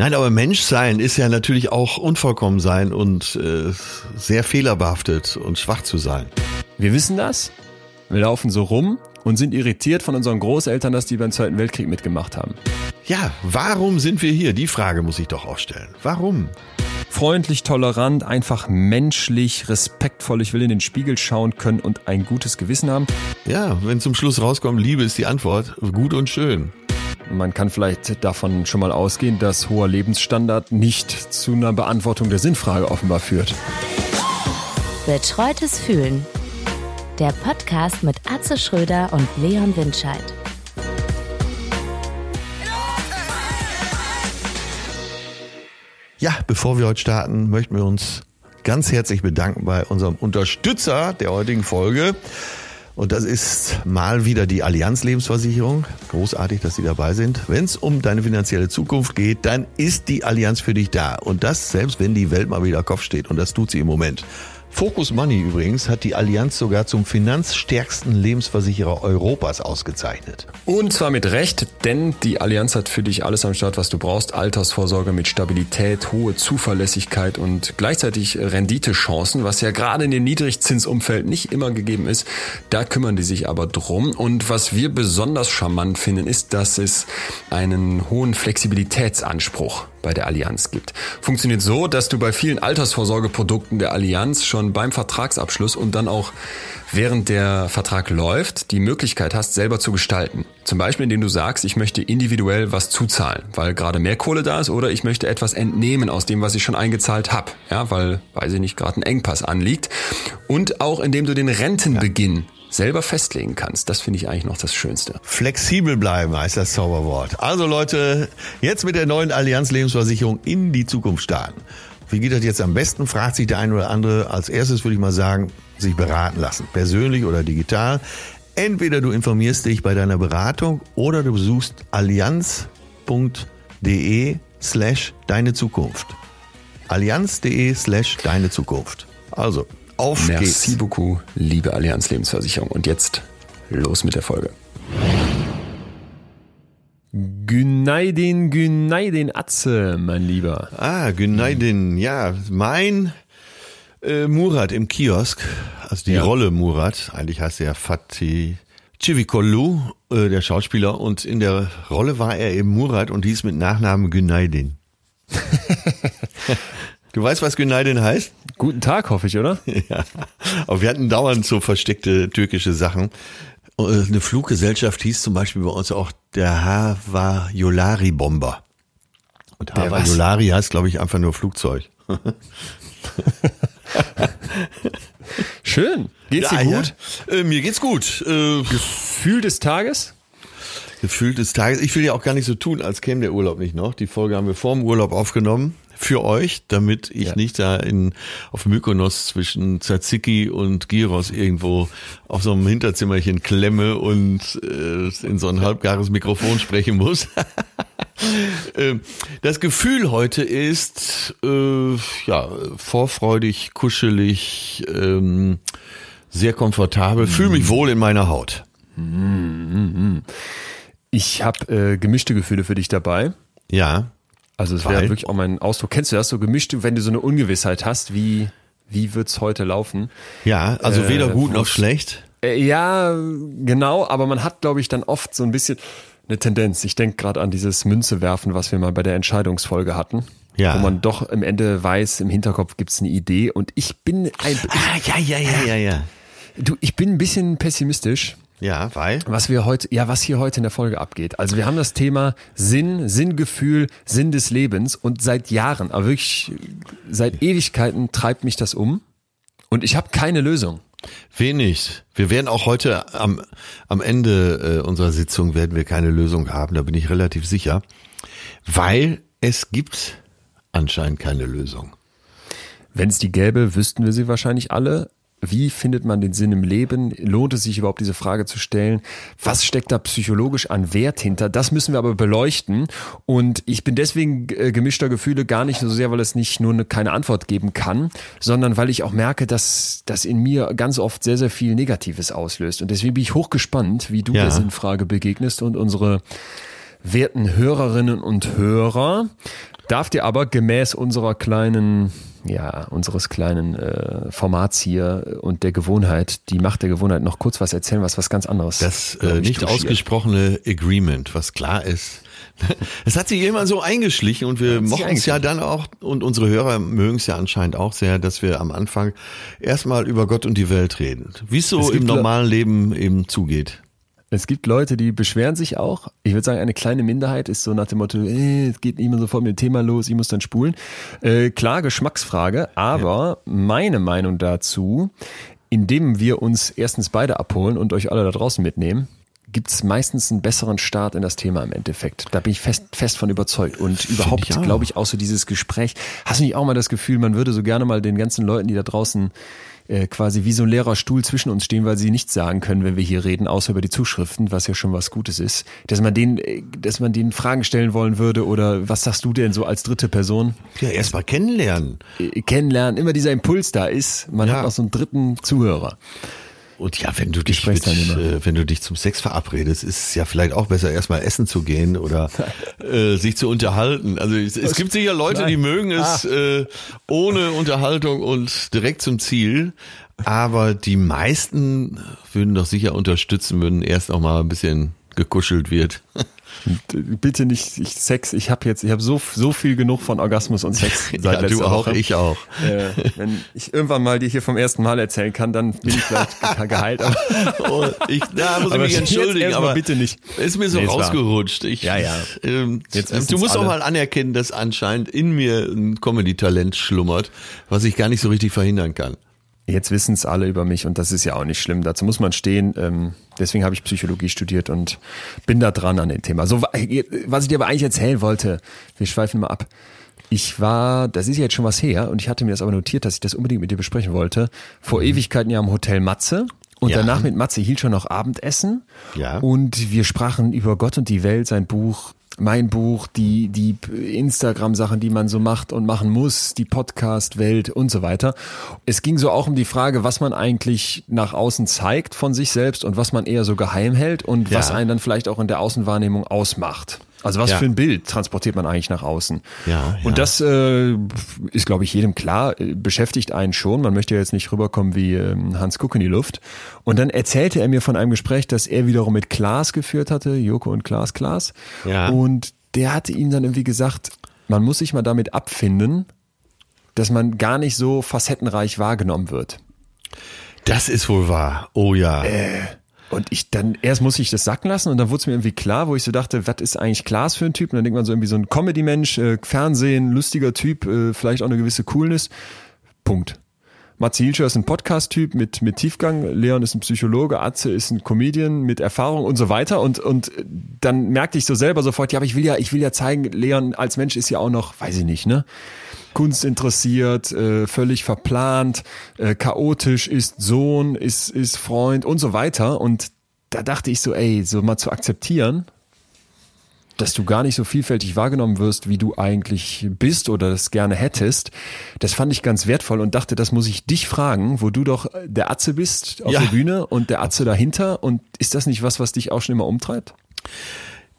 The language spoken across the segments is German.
Nein, aber Menschsein ist ja natürlich auch unvollkommen sein und äh, sehr fehlerbehaftet und schwach zu sein. Wir wissen das. Wir laufen so rum und sind irritiert von unseren Großeltern, dass die beim Zweiten Weltkrieg mitgemacht haben. Ja, warum sind wir hier? Die Frage muss ich doch auch stellen. Warum? Freundlich, tolerant, einfach menschlich, respektvoll. Ich will in den Spiegel schauen können und ein gutes Gewissen haben. Ja, wenn zum Schluss rauskommt, Liebe ist die Antwort. Gut und schön. Man kann vielleicht davon schon mal ausgehen, dass hoher Lebensstandard nicht zu einer Beantwortung der Sinnfrage offenbar führt. Betreutes Fühlen. Der Podcast mit Atze Schröder und Leon Windscheid. Ja, bevor wir heute starten, möchten wir uns ganz herzlich bedanken bei unserem Unterstützer der heutigen Folge. Und das ist mal wieder die Allianz Lebensversicherung. Großartig, dass Sie dabei sind. Wenn es um deine finanzielle Zukunft geht, dann ist die Allianz für dich da. Und das selbst, wenn die Welt mal wieder Kopf steht. Und das tut sie im Moment. Focus Money übrigens hat die Allianz sogar zum finanzstärksten Lebensversicherer Europas ausgezeichnet. Und zwar mit Recht, denn die Allianz hat für dich alles am Start, was du brauchst. Altersvorsorge mit Stabilität, hohe Zuverlässigkeit und gleichzeitig Renditechancen, was ja gerade in dem Niedrigzinsumfeld nicht immer gegeben ist. Da kümmern die sich aber drum. Und was wir besonders charmant finden, ist, dass es einen hohen Flexibilitätsanspruch bei der Allianz gibt. Funktioniert so, dass du bei vielen Altersvorsorgeprodukten der Allianz schon beim Vertragsabschluss und dann auch während der Vertrag läuft, die Möglichkeit hast, selber zu gestalten. Zum Beispiel, indem du sagst, ich möchte individuell was zuzahlen, weil gerade mehr Kohle da ist, oder ich möchte etwas entnehmen aus dem, was ich schon eingezahlt habe, ja, weil, weiß ich nicht, gerade ein Engpass anliegt. Und auch indem du den Rentenbeginn ja selber festlegen kannst. Das finde ich eigentlich noch das Schönste. Flexibel bleiben heißt das Zauberwort. Also Leute, jetzt mit der neuen Allianz Lebensversicherung in die Zukunft starten. Wie geht das jetzt am besten, fragt sich der eine oder andere. Als erstes würde ich mal sagen, sich beraten lassen. Persönlich oder digital. Entweder du informierst dich bei deiner Beratung oder du besuchst allianz.de slash deine Zukunft. Allianz.de slash deine Zukunft. Also, auf Merci geht's. Merci beaucoup, liebe Allianz Lebensversicherung. Und jetzt los mit der Folge. Günaydin, Günaydin Atze, mein Lieber. Ah, Günaydin, ja, mein äh, Murat im Kiosk, also die ja. Rolle Murat, eigentlich heißt er Fatih Civikolu, äh, der Schauspieler, und in der Rolle war er eben Murat und hieß mit Nachnamen Günaydin. Du weißt, was Günaydin heißt? Guten Tag, hoffe ich, oder? ja. Aber wir hatten dauernd so versteckte türkische Sachen. Äh, eine Fluggesellschaft hieß zum Beispiel bei uns auch der Hava Yolari Bomber. Und Hava Yolari heißt, glaube ich, einfach nur Flugzeug. Schön. Geht's ja, dir gut? Ja. Äh, mir geht's gut. Äh, Gefühl des Tages? Gefühl des Tages. Ich will ja auch gar nicht so tun, als käme der Urlaub nicht noch. Die Folge haben wir vor dem Urlaub aufgenommen für euch, damit ich ja. nicht da in auf Mykonos zwischen Tzatziki und Gyros irgendwo auf so einem Hinterzimmerchen klemme und äh, in so ein halbgares Mikrofon sprechen muss. Ähm, das Gefühl heute ist äh, ja vorfreudig, kuschelig, ähm, sehr komfortabel, fühle mich wohl in meiner Haut. Ich habe äh, gemischte Gefühle für dich dabei. Ja. Also es wäre wirklich auch mein Ausdruck. Kennst du das so gemischt, wenn du so eine Ungewissheit hast, wie, wie wird's heute laufen? Ja, also weder äh, gut noch schlecht. Äh, ja, genau, aber man hat, glaube ich, dann oft so ein bisschen eine Tendenz. Ich denke gerade an dieses Münze werfen, was wir mal bei der Entscheidungsfolge hatten. Ja. Wo man doch im Ende weiß, im Hinterkopf gibt's eine Idee. Und ich bin ein. Ah, ja, ja, ja, ja, ja. Du, ich bin ein bisschen pessimistisch. Ja, weil? Was wir heute, ja, was hier heute in der Folge abgeht. Also wir haben das Thema Sinn, Sinngefühl, Sinn des Lebens und seit Jahren, aber wirklich seit Ewigkeiten treibt mich das um und ich habe keine Lösung. Wenig. Wir werden auch heute am, am Ende äh, unserer Sitzung werden wir keine Lösung haben, da bin ich relativ sicher, weil es gibt anscheinend keine Lösung. Wenn es die gäbe, wüssten wir sie wahrscheinlich alle. Wie findet man den Sinn im Leben? Lohnt es sich überhaupt diese Frage zu stellen? Was steckt da psychologisch an Wert hinter? Das müssen wir aber beleuchten. Und ich bin deswegen äh, gemischter Gefühle gar nicht so sehr, weil es nicht nur eine, keine Antwort geben kann, sondern weil ich auch merke, dass das in mir ganz oft sehr, sehr viel Negatives auslöst. Und deswegen bin ich hochgespannt, wie du ja. der Sinnfrage begegnest und unsere werten Hörerinnen und Hörer. Darf dir aber gemäß unserer kleinen ja, unseres kleinen äh, Formats hier und der Gewohnheit, die Macht der Gewohnheit, noch kurz was erzählen, was was ganz anderes. Das äh, nicht ausgesprochene Agreement, was klar ist. Es hat sich immer so eingeschlichen und wir mochten es ja dann auch und unsere Hörer mögen es ja anscheinend auch sehr, dass wir am Anfang erstmal über Gott und die Welt reden. Wie es so im normalen Leben eben zugeht. Es gibt Leute, die beschweren sich auch. Ich würde sagen, eine kleine Minderheit ist so nach dem Motto, äh, es geht nicht mehr sofort mit dem Thema los, ich muss dann spulen. Äh, klar, Geschmacksfrage, aber ja. meine Meinung dazu, indem wir uns erstens beide abholen und euch alle da draußen mitnehmen, gibt's meistens einen besseren Start in das Thema im Endeffekt. Da bin ich fest, fest von überzeugt. Und überhaupt, glaube ich, auch so dieses Gespräch. Hast du nicht auch mal das Gefühl, man würde so gerne mal den ganzen Leuten, die da draußen äh, quasi wie so ein leerer Stuhl zwischen uns stehen, weil sie nichts sagen können, wenn wir hier reden, außer über die Zuschriften, was ja schon was Gutes ist. Dass man denen, äh, dass man denen Fragen stellen wollen würde oder was sagst du denn so als dritte Person? Ja, erstmal kennenlernen. Äh, kennenlernen, immer dieser Impuls da ist, man ja. hat auch so einen dritten Zuhörer. Und ja, wenn du dich mit, äh, wenn du dich zum Sex verabredest, ist es ja vielleicht auch besser, erstmal essen zu gehen oder äh, sich zu unterhalten. Also es, es gibt sicher Leute, Nein. die mögen es ah. äh, ohne Unterhaltung und direkt zum Ziel. Aber die meisten würden doch sicher unterstützen, würden erst auch mal ein bisschen gekuschelt wird. Bitte nicht ich Sex. Ich habe jetzt, ich habe so so viel genug von Orgasmus und Sex seit ja, letzter du auch, Woche. Ich auch. Äh, wenn ich irgendwann mal dir hier vom ersten Mal erzählen kann, dann bin ich vielleicht geheilt. Aber oh, ich ja, muss aber mich entschuldigen, aber bitte nicht. Ist mir so nee, rausgerutscht. Ich, ja, ja. Ähm, du musst alle. auch mal anerkennen, dass anscheinend in mir ein Comedy-Talent schlummert, was ich gar nicht so richtig verhindern kann. Jetzt wissen es alle über mich und das ist ja auch nicht schlimm. Dazu muss man stehen. Ähm, deswegen habe ich Psychologie studiert und bin da dran an dem Thema. So, was ich dir aber eigentlich erzählen wollte, wir schweifen mal ab. Ich war, das ist jetzt schon was her und ich hatte mir das aber notiert, dass ich das unbedingt mit dir besprechen wollte. Vor mhm. Ewigkeiten ja am Hotel Matze. Und ja. danach mit Matze hielt schon noch Abendessen. Ja. Und wir sprachen über Gott und die Welt, sein Buch mein Buch, die, die Instagram-Sachen, die man so macht und machen muss, die Podcast-Welt und so weiter. Es ging so auch um die Frage, was man eigentlich nach außen zeigt von sich selbst und was man eher so geheim hält und ja. was einen dann vielleicht auch in der Außenwahrnehmung ausmacht. Also was ja. für ein Bild transportiert man eigentlich nach außen? Ja, Und das äh, ist, glaube ich, jedem klar, äh, beschäftigt einen schon. Man möchte ja jetzt nicht rüberkommen wie ähm, Hans Kuck in die Luft. Und dann erzählte er mir von einem Gespräch, das er wiederum mit Klaas geführt hatte, Joko und Klaas Klaas. Ja. Und der hatte ihm dann irgendwie gesagt, man muss sich mal damit abfinden, dass man gar nicht so facettenreich wahrgenommen wird. Das ist wohl wahr. Oh ja. Äh, und ich dann, erst muss ich das sacken lassen und dann wurde es mir irgendwie klar, wo ich so dachte, was ist eigentlich Klaas für ein Typ? Und dann denkt man so irgendwie so ein Comedy-Mensch, äh, Fernsehen, lustiger Typ, äh, vielleicht auch eine gewisse Coolness. Punkt. Matze Hilscher ist ein Podcast-Typ mit, mit Tiefgang, Leon ist ein Psychologe, Atze ist ein Comedian mit Erfahrung und so weiter. Und, und dann merkte ich so selber sofort, ja, aber ich will ja, ich will ja zeigen, Leon als Mensch ist ja auch noch, weiß ich nicht, ne? Kunst interessiert, äh, völlig verplant, äh, chaotisch, ist Sohn, ist, ist Freund und so weiter. Und da dachte ich so, ey, so mal zu akzeptieren, dass du gar nicht so vielfältig wahrgenommen wirst, wie du eigentlich bist oder das gerne hättest. Das fand ich ganz wertvoll und dachte, das muss ich dich fragen, wo du doch der Atze bist auf ja. der Bühne und der Atze dahinter. Und ist das nicht was, was dich auch schon immer umtreibt?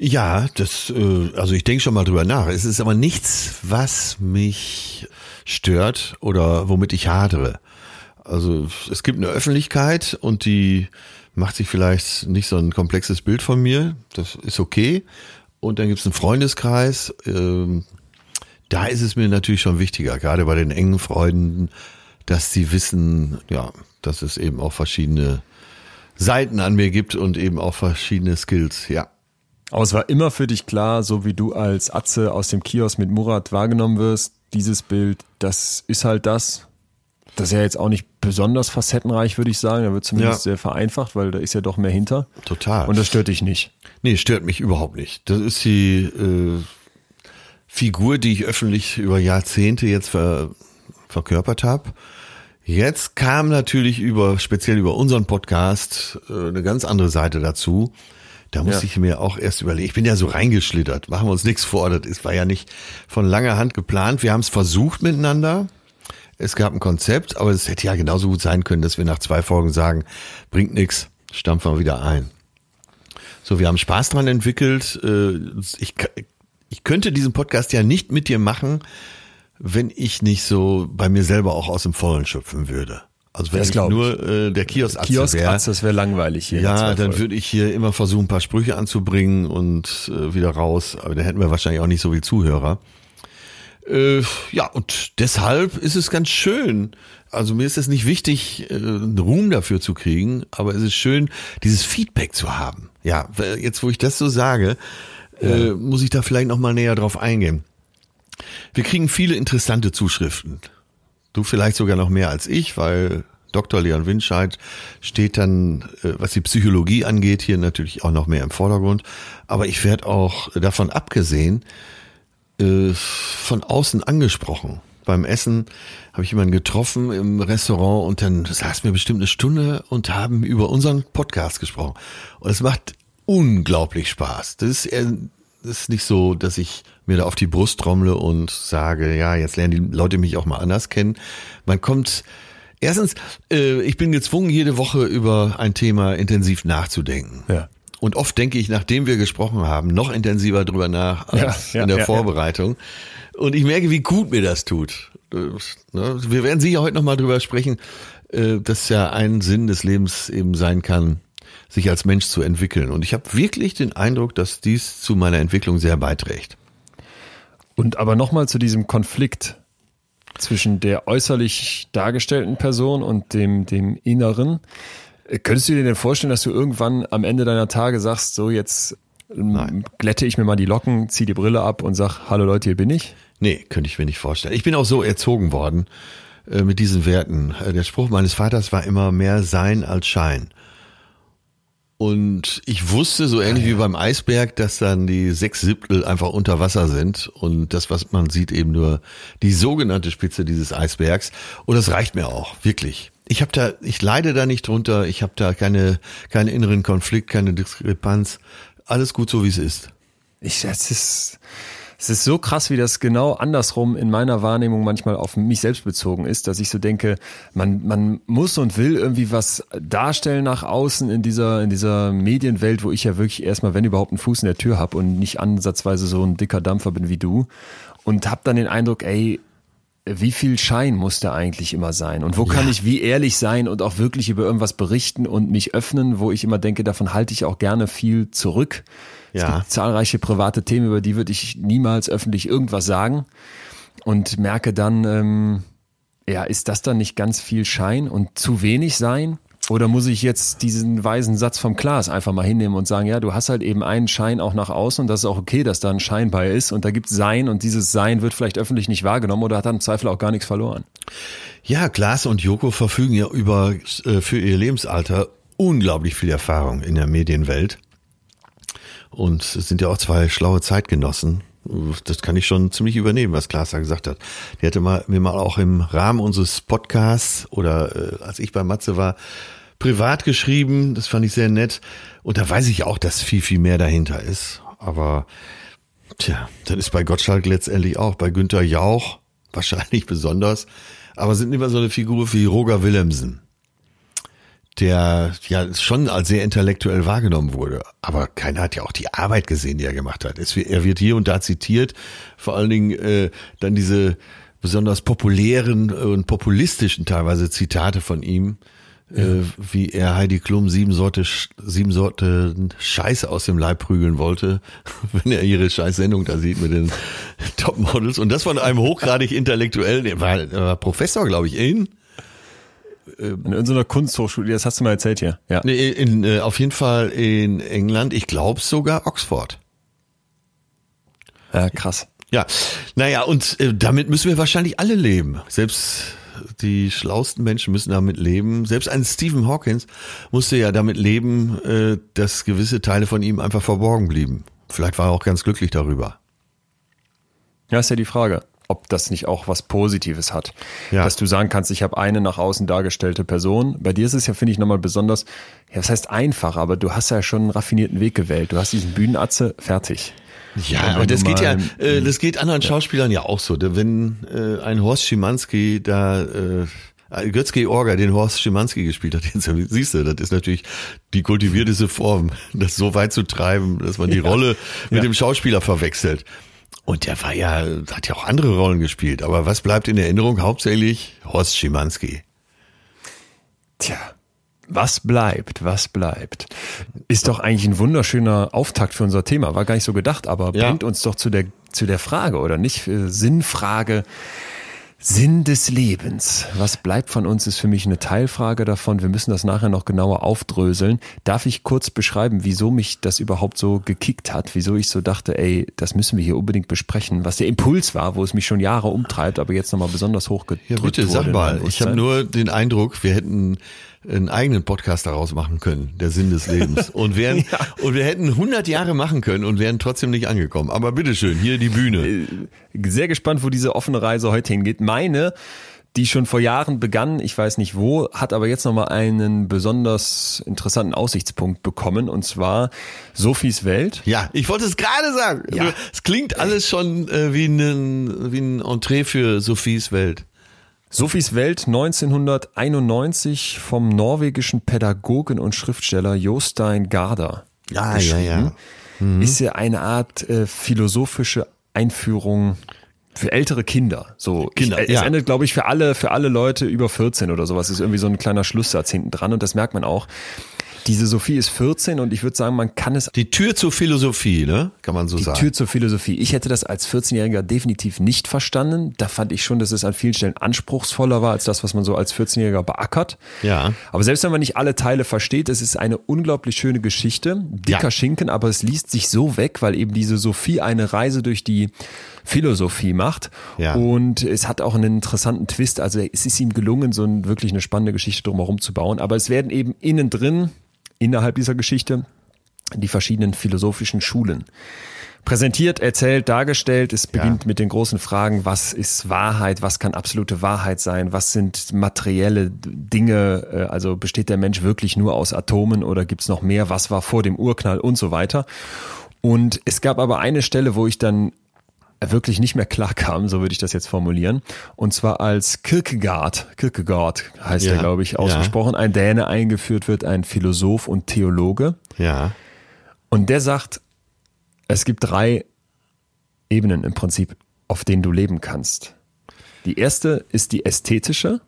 Ja, das, äh, also ich denke schon mal drüber nach. Es ist aber nichts, was mich stört oder womit ich hadere. Also es gibt eine Öffentlichkeit und die macht sich vielleicht nicht so ein komplexes Bild von mir. Das ist okay. Und dann gibt es einen Freundeskreis. Ähm, da ist es mir natürlich schon wichtiger, gerade bei den engen Freunden, dass sie wissen, ja, dass es eben auch verschiedene Seiten an mir gibt und eben auch verschiedene Skills, ja. Aber es war immer für dich klar, so wie du als Atze aus dem Kiosk mit Murat wahrgenommen wirst, dieses Bild, das ist halt das. Das ist ja jetzt auch nicht besonders facettenreich, würde ich sagen. Da wird zumindest ja. sehr vereinfacht, weil da ist ja doch mehr hinter. Total. Und das stört dich nicht. Nee, stört mich überhaupt nicht. Das ist die äh, Figur, die ich öffentlich über Jahrzehnte jetzt ver, verkörpert habe. Jetzt kam natürlich über, speziell über unseren Podcast, äh, eine ganz andere Seite dazu. Da muss ja. ich mir auch erst überlegen. Ich bin ja so reingeschlittert. Machen wir uns nichts vor. Das war ja nicht von langer Hand geplant. Wir haben es versucht miteinander. Es gab ein Konzept, aber es hätte ja genauso gut sein können, dass wir nach zwei Folgen sagen, bringt nichts, stampfen wir wieder ein. So, wir haben Spaß dran entwickelt. Äh, ich, ich könnte diesen Podcast ja nicht mit dir machen, wenn ich nicht so bei mir selber auch aus dem Vollen schöpfen würde. Also wenn Das ich nur äh, der Kiosk Kiosk wäre, das wäre langweilig hier. ja, dann würde ich hier immer versuchen, ein paar Sprüche anzubringen und äh, wieder raus. Aber da hätten wir wahrscheinlich auch nicht so viel Zuhörer. Äh, ja, und deshalb ist es ganz schön. Also mir ist es nicht wichtig, äh, einen Ruhm dafür zu kriegen, aber es ist schön, dieses Feedback zu haben. Ja, jetzt wo ich das so sage, äh, muss ich da vielleicht noch mal näher drauf eingehen. Wir kriegen viele interessante Zuschriften. Du vielleicht sogar noch mehr als ich, weil Dr. Leon Winscheid steht dann, äh, was die Psychologie angeht, hier natürlich auch noch mehr im Vordergrund. Aber ich werde auch davon abgesehen, äh, von außen angesprochen. Beim Essen habe ich jemanden getroffen im Restaurant und dann saßen wir bestimmt eine Stunde und haben über unseren Podcast gesprochen. Und es macht unglaublich Spaß. Das ist, ist nicht so, dass ich mir da auf die Brust trommle und sage, ja, jetzt lernen die Leute mich auch mal anders kennen. Man kommt, erstens, äh, ich bin gezwungen, jede Woche über ein Thema intensiv nachzudenken. Ja. Und oft denke ich, nachdem wir gesprochen haben, noch intensiver drüber nach als Ja, ja, in der ja. Vorbereitung. Und ich merke, wie gut mir das tut. Ne, Wir werden sicher heute nochmal drüber sprechen, äh, dass ja ein Sinn des Lebens eben sein kann, sich als Mensch zu entwickeln. Und ich habe wirklich den Eindruck, dass dies zu meiner Entwicklung sehr beiträgt. Und aber nochmal zu diesem Konflikt zwischen der äußerlich dargestellten Person und dem, dem Inneren. Könntest du dir denn vorstellen, dass du irgendwann am Ende deiner Tage sagst, so jetzt ähm, Nein. glätte ich mir mal die Locken, zieh die Brille ab und sag, hallo Leute, hier bin ich? Nee, könnte ich mir nicht vorstellen. Ich bin auch so erzogen worden äh, mit diesen Werten. Äh, Der Spruch meines Vaters war immer mehr Sein als Schein. Und ich wusste, so ähnlich wie beim Eisberg, dass dann die sechs Siebtel einfach unter Wasser sind und das, was man sieht, eben nur die sogenannte Spitze dieses Eisbergs. Und das reicht mir auch, wirklich. Ich habe da, ich leide da nicht drunter, ich habe da keine, keinen inneren Konflikt, keine Diskrepanz. Alles gut so, wie es ist. Ich, es ist, es ist so krass, wie das genau andersrum in meiner Wahrnehmung manchmal auf mich selbst bezogen ist, dass ich so denke, man, man muss und will irgendwie was darstellen nach außen in dieser, in dieser Medienwelt, wo ich ja wirklich erstmal, wenn überhaupt, einen Fuß in der Tür habe und nicht ansatzweise so ein dicker Dampfer bin wie du. Und habe dann den Eindruck, ey, wie viel Schein muss da eigentlich immer sein? Und wo kann ich wie ehrlich sein und auch wirklich über irgendwas berichten und mich öffnen, wo ich immer denke, davon halte ich auch gerne viel zurück. Es Ja. gibt zahlreiche private Themen, über die würde ich niemals öffentlich irgendwas sagen und merke dann, ähm, ja, ist das dann nicht ganz viel Schein und zu wenig sein? Oder muss ich jetzt diesen weisen Satz vom Klaas einfach mal hinnehmen und sagen, ja, du hast halt eben einen Schein auch nach außen und das ist auch okay, dass da ein Schein bei ist und da gibt es Sein und dieses Sein wird vielleicht öffentlich nicht wahrgenommen oder hat dann im Zweifel auch gar nichts verloren. Ja, Klaas und Joko verfügen ja über äh, für ihr Lebensalter unglaublich viel Erfahrung in der Medienwelt. Und sind ja auch zwei schlaue Zeitgenossen. Das kann ich schon ziemlich übernehmen, was Klaas da gesagt hat. Die hatte mal, mir mal auch im Rahmen unseres Podcasts oder äh, als ich bei Matze war, privat geschrieben. Das fand ich sehr nett. Und da weiß ich auch, dass viel, viel mehr dahinter ist. Aber Tja, das ist bei Gottschalk letztendlich auch, bei Günther Jauch wahrscheinlich besonders, aber sind immer so eine Figur wie Roger Willemsen, der ja schon als sehr intellektuell wahrgenommen wurde, aber keiner hat ja auch die Arbeit gesehen, die er gemacht hat. Es, er wird hier und da zitiert, vor allen Dingen äh, dann diese besonders populären und populistischen teilweise Zitate von ihm, äh, wie er Heidi Klum sieben Sorte, sieben Sorte Scheiße aus dem Leib prügeln wollte, wenn er ihre Scheiß-Sendung da sieht mit den Topmodels. Und das von einem hochgradig intellektuellen, er war, er war Professor, glaube ich, in, In irgendeiner Kunsthochschule, das hast du mal erzählt hier. Ja. nee, in, äh, auf jeden Fall in England, ich glaube sogar Oxford. ja, krass. Ja, naja, und äh, damit müssen wir wahrscheinlich alle leben. Selbst die schlausten Menschen müssen damit leben. Selbst ein Stephen Hawkins musste ja damit leben, äh, dass gewisse Teile von ihm einfach verborgen blieben. Vielleicht war er auch ganz glücklich darüber. Ja, ist ja die Frage, ob das nicht auch was Positives hat. Ja. Dass du sagen kannst, ich habe eine nach außen dargestellte Person. Bei dir ist es ja, finde ich, nochmal besonders, ja, das heißt einfach, aber du hast ja schon einen raffinierten Weg gewählt. Du hast diesen Bühnenatze fertig. Ja, aber das geht ja, äh, das geht anderen Schauspielern ja auch so. Wenn äh, ein Horst Schimanski da äh, Götz Orga, den Horst Schimanski gespielt hat, jetzt, siehst du, das ist natürlich die kultivierteste Form, das so weit zu treiben, dass man die ja. Rolle mit ja. dem Schauspieler verwechselt. Und der war ja, hat ja auch andere Rollen gespielt. Aber was bleibt in Erinnerung? Hauptsächlich Horst Schimanski. Tja, was bleibt, was bleibt? Ist doch eigentlich ein wunderschöner Auftakt für unser Thema. War gar nicht so gedacht, aber ja. bringt uns doch zu der, zu der Frage, oder nicht? Äh, Sinnfrage. Sinn des Lebens. Was bleibt von uns, ist für mich eine Teilfrage davon. Wir müssen das nachher noch genauer aufdröseln. Darf ich kurz beschreiben, wieso mich das überhaupt so gekickt hat? Wieso ich so dachte, ey, das müssen wir hier unbedingt besprechen. Was der Impuls war, wo es mich schon Jahre umtreibt, aber jetzt nochmal besonders hochgedrückt Ja, bitte, sag mal. Ich habe nur den Eindruck, wir hätten einen eigenen Podcast daraus machen können, der Sinn des Lebens. Und, wären, ja. und wir hätten 100 Jahre machen können und wären trotzdem nicht angekommen. Aber bitteschön, hier die Bühne. Äh, sehr gespannt, wo diese offene Reise heute hingeht. Meine die schon vor Jahren begann, ich weiß nicht wo, hat aber jetzt nochmal einen besonders interessanten Aussichtspunkt bekommen und zwar Sophies Welt. Ja, ich wollte es gerade sagen. Ja. Es klingt alles schon äh, wie, ein, wie ein Entree für Sophies Welt. Sophies Welt 1991 vom norwegischen Pädagogen und Schriftsteller Jostein Garder. Ja, ja, ja. Mhm. Ist ja eine Art äh, philosophische Einführung für ältere Kinder. So, Kinder, ich, es ja. endet, glaube ich, für alle, für alle Leute über 14 oder sowas. Ist irgendwie so ein kleiner Schlusssatz hinten dran und das merkt man auch. Diese Sophie ist 14 und ich würde sagen, man kann es. Die Tür zur Philosophie, ne? Kann man so die sagen. Die Tür zur Philosophie. Ich hätte das als 14-Jähriger definitiv nicht verstanden. Da fand ich schon, dass es an vielen Stellen anspruchsvoller war als das, was man so als 14-Jähriger beackert. Ja. Aber selbst wenn man nicht alle Teile versteht, es ist eine unglaublich schöne Geschichte. Dicker ja. Schinken, aber es liest sich so weg, weil eben diese Sophie eine Reise durch die Philosophie macht. Ja. Und es hat auch einen interessanten Twist. Also es ist ihm gelungen, so ein, wirklich eine spannende Geschichte drumherum zu bauen. Aber es werden eben innen drin innerhalb dieser Geschichte die verschiedenen philosophischen Schulen präsentiert, erzählt, dargestellt. Es beginnt ja. mit den großen Fragen, was ist Wahrheit, was kann absolute Wahrheit sein, was sind materielle Dinge, äh, also besteht der Mensch wirklich nur aus Atomen oder gibt's noch mehr, was war vor dem Urknall und so weiter. Und es gab aber eine Stelle, wo ich dann wirklich nicht mehr klar kam, so würde ich das jetzt formulieren. Und zwar als Kierkegaard, Kierkegaard heißt ja, er, glaube ich, ausgesprochen, ja. ein Däne eingeführt wird, ein Philosoph und Theologe. Ja. Und der sagt, es gibt drei Ebenen im Prinzip, auf denen du leben kannst. Die erste ist die ästhetische.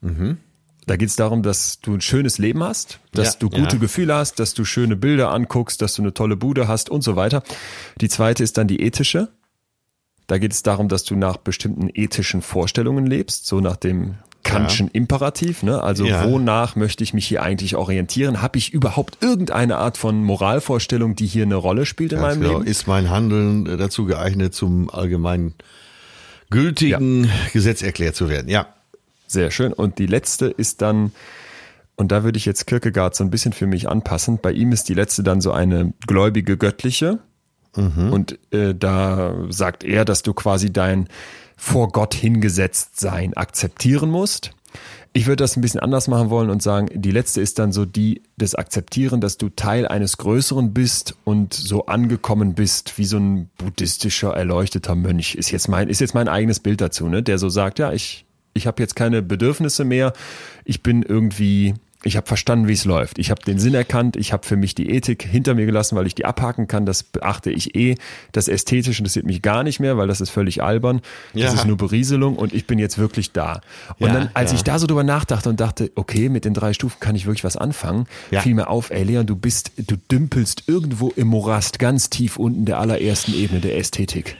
Mhm. Da geht es darum, dass du ein schönes Leben hast, dass ja, du gute ja. Gefühle hast, dass du schöne Bilder anguckst, dass du eine tolle Bude hast und so weiter. Die zweite ist dann die ethische. Da geht es darum, dass du nach bestimmten ethischen Vorstellungen lebst, so nach dem Kantschen ja. Imperativ, ne? Also ja. wonach möchte ich mich hier eigentlich orientieren? Habe ich überhaupt irgendeine Art von Moralvorstellung, die hier eine Rolle spielt in Ganz meinem genau. Leben? Ist mein Handeln dazu geeignet, zum allgemeinen gültigen ja. Gesetz erklärt zu werden? Ja. Sehr schön. Und die letzte ist dann, und da würde ich jetzt Kierkegaard so ein bisschen für mich anpassen. Bei ihm ist die letzte dann so eine gläubige göttliche. Mhm. Und äh, da sagt er, dass du quasi dein vor Gott hingesetzt sein akzeptieren musst. Ich würde das ein bisschen anders machen wollen und sagen, die letzte ist dann so die des Akzeptieren, dass du Teil eines Größeren bist und so angekommen bist, wie so ein buddhistischer erleuchteter Mönch. Ist jetzt mein, ist jetzt mein eigenes Bild dazu, ne? Der so sagt, ja, ich, ich habe jetzt keine Bedürfnisse mehr, ich bin irgendwie ich habe verstanden, wie es läuft. Ich habe den Sinn erkannt. Ich habe für mich die Ethik hinter mir gelassen, weil ich die abhaken kann. Das beachte ich eh. Das Ästhetische interessiert mich gar nicht mehr, weil das ist völlig albern. Das ja. ist nur Berieselung und ich bin jetzt wirklich da. Und ja, dann, als ja. ich da so drüber nachdachte und dachte, okay, mit den drei Stufen kann ich wirklich was anfangen, fiel mir auf, ey Leon, du bist, du dümpelst irgendwo im Morast ganz tief unten der allerersten Ebene der Ästhetik.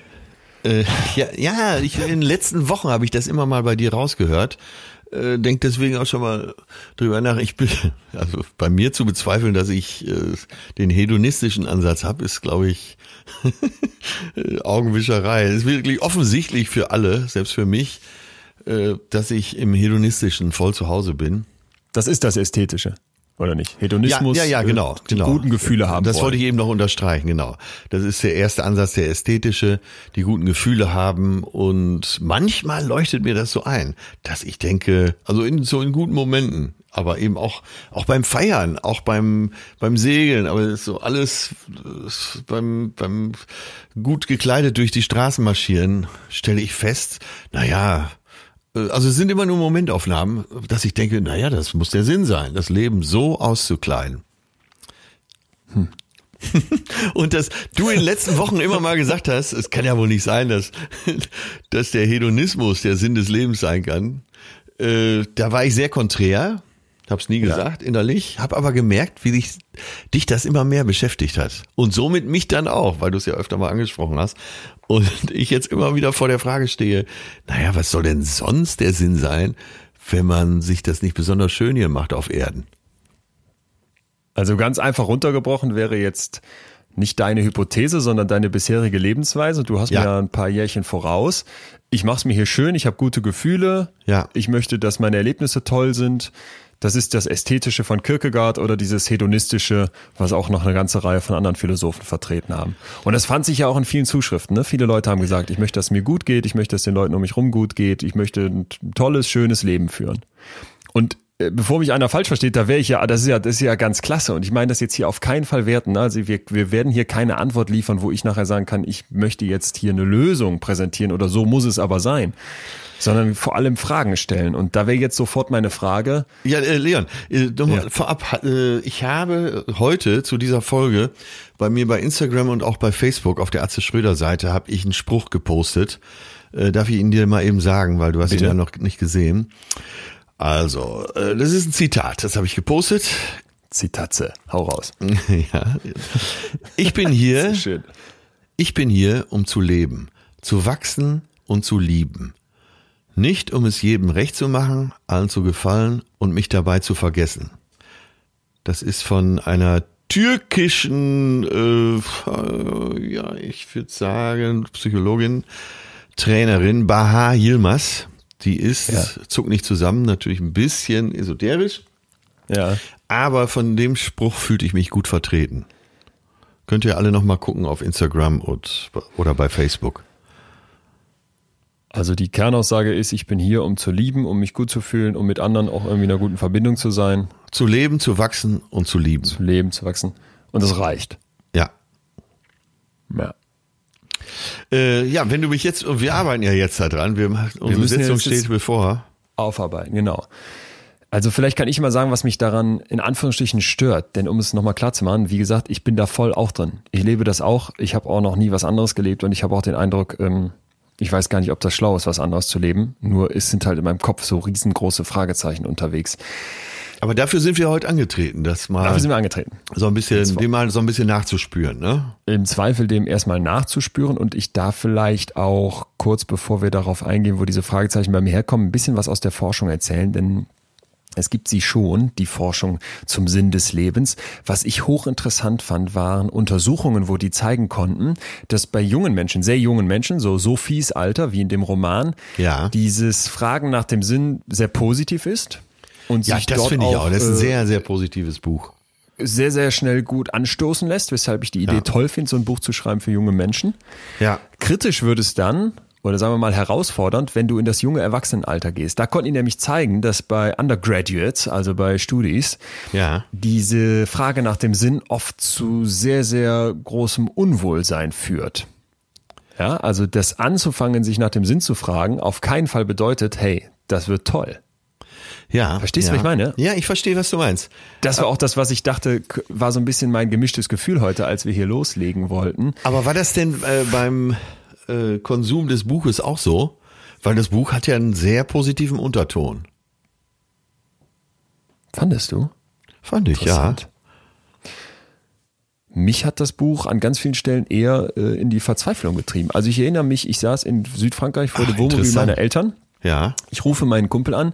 Äh, ja, ja ich, in den letzten Wochen habe ich das immer mal bei dir rausgehört äh, denkt deswegen auch schon mal drüber nach. Ich bin, also bei mir zu bezweifeln, dass ich äh, den hedonistischen Ansatz habe, ist, glaube ich, Augenwischerei. Es ist wirklich offensichtlich für alle, selbst für mich, äh, dass ich im hedonistischen voll zu Hause bin. Das ist das Ästhetische oder nicht? Hedonismus, ja, ja, ja genau, die genau. guten Gefühle haben. Das wollen. wollte ich eben noch unterstreichen, genau. Das ist der erste Ansatz, der ästhetische, die guten Gefühle haben und manchmal leuchtet mir das so ein, dass ich denke, also in so in guten Momenten, aber eben auch auch beim Feiern, auch beim beim Segeln, aber so alles beim beim gut gekleidet durch die Straßen marschieren, stelle ich fest, na ja, Äh, also es sind immer nur Momentaufnahmen, dass ich denke, naja, das muss der Sinn sein, das Leben so auszukleiden. Hm. Und dass du in den letzten Wochen immer mal gesagt hast, es kann ja wohl nicht sein, dass, dass der Hedonismus der Sinn des Lebens sein kann. Äh, da war ich sehr konträr, hab's nie gesagt ja. innerlich, hab aber gemerkt, wie dich, dich das immer mehr beschäftigt hat. Und somit mich dann auch, weil du es ja öfter mal angesprochen hast. Und ich jetzt immer wieder vor der Frage stehe, naja, was soll denn sonst der Sinn sein, wenn man sich das nicht besonders schön hier macht auf Erden? Also ganz einfach runtergebrochen wäre jetzt nicht deine Hypothese, sondern deine bisherige Lebensweise. Du hast ja. mir ein paar Jährchen voraus. Ich mache es mir hier schön, ich habe gute Gefühle. Ja. Ich möchte, dass meine Erlebnisse toll sind. Das ist das Ästhetische von Kierkegaard oder dieses Hedonistische, was auch noch eine ganze Reihe von anderen Philosophen vertreten haben. Und das fand sich ja auch in vielen Zuschriften. Ne? Viele Leute haben gesagt, ich möchte, dass es mir gut geht, ich möchte, dass den Leuten um mich rum gut geht, ich möchte ein tolles, schönes Leben führen. Und bevor mich einer falsch versteht, da wäre ich ja, das ist ja, das ist ja ganz klasse. Und ich meine das jetzt hier auf keinen Fall werten. Ne? Also wir, wir werden hier keine Antwort liefern, wo ich nachher sagen kann, ich möchte jetzt hier eine Lösung präsentieren oder so muss es aber sein. Sondern vor allem Fragen stellen. Und da wäre jetzt sofort meine Frage. Ja, äh, Leon, äh, nochmal ja. vorab, äh, ich habe heute zu dieser Folge bei mir bei Instagram und auch bei Facebook auf der Atze Schröder Seite habe ich einen Spruch gepostet. Äh, darf ich ihn dir mal eben sagen, weil du hast Bitte? ihn ja noch nicht gesehen. Also, äh, das ist ein Zitat, das habe ich gepostet. Zitatze, hau raus. ja. Ich bin hier. schön. Ich bin hier, um zu leben, zu wachsen und zu lieben. Nicht um es jedem recht zu machen, allen zu gefallen und mich dabei zu vergessen. Das ist von einer türkischen, äh, ja, ich würde sagen, Psychologin, Trainerin Baha Yilmaz. Die ist, ja. zuckt nicht zusammen, natürlich ein bisschen esoterisch. Ja. Aber von dem Spruch fühlte ich mich gut vertreten. Könnt ihr alle nochmal gucken auf Instagram und, oder bei Facebook. Also die Kernaussage ist, ich bin hier, um zu lieben, um mich gut zu fühlen, um mit anderen auch irgendwie in einer guten Verbindung zu sein. Zu leben, zu wachsen und zu lieben. Zu leben, zu wachsen. Und das reicht. Ja. Ja. Äh, ja, wenn du mich jetzt, wir arbeiten ja jetzt da dran, wir, unsere wir Sitzung steht bevor. Aufarbeiten, genau. Also vielleicht kann ich mal sagen, was mich daran in Anführungsstrichen stört, denn um es nochmal klar zu machen, wie gesagt, ich bin da voll auch drin. Ich lebe das auch, ich habe auch noch nie was anderes gelebt und ich habe auch den Eindruck, ähm, ich weiß gar nicht, ob das schlau ist, was anderes zu leben, nur es sind halt in meinem Kopf so riesengroße Fragezeichen unterwegs. Aber dafür sind wir heute angetreten, das mal. Dafür sind wir angetreten. So ein bisschen, dem mal so ein bisschen nachzuspüren, ne? Im Zweifel dem erstmal nachzuspüren und ich darf vielleicht auch kurz bevor wir darauf eingehen, wo diese Fragezeichen bei mir herkommen, ein bisschen was aus der Forschung erzählen, denn es gibt sie schon, die Forschung zum Sinn des Lebens. Was ich hochinteressant fand, waren Untersuchungen, wo die zeigen konnten, dass bei jungen Menschen, sehr jungen Menschen, so Sophies Alter wie in dem Roman, ja. dieses Fragen nach dem Sinn sehr positiv ist und ja, sich das finde ich auch. Das ist ein äh, sehr, sehr positives Buch. Sehr, sehr schnell gut anstoßen lässt, weshalb ich die Idee ja. toll finde, so ein Buch zu schreiben für junge Menschen. Ja. Kritisch würde es dann, oder sagen wir mal herausfordernd, wenn du in das junge Erwachsenenalter gehst. Da konnten die nämlich zeigen, dass bei Undergraduates, also bei Studis, ja. diese Frage nach dem Sinn oft zu sehr, sehr großem Unwohlsein führt. Ja, also das anzufangen, sich nach dem Sinn zu fragen, auf keinen Fall bedeutet, hey, das wird toll. Ja. Verstehst du, ja. was ich meine? Ja, ich verstehe, was du meinst. Das war auch das, was ich dachte, war so ein bisschen mein gemischtes Gefühl heute, als wir hier loslegen wollten. Aber war das denn äh, beim äh, Konsum des Buches auch so? Weil das Buch hat ja einen sehr positiven Unterton. Fandest du? Fand ich, ja. Mich hat das Buch an ganz vielen Stellen eher äh, in die Verzweiflung getrieben. Also ich erinnere mich, ich saß in Südfrankreich vor dem Wohnmobil meiner Eltern. Ja. Ich rufe meinen Kumpel an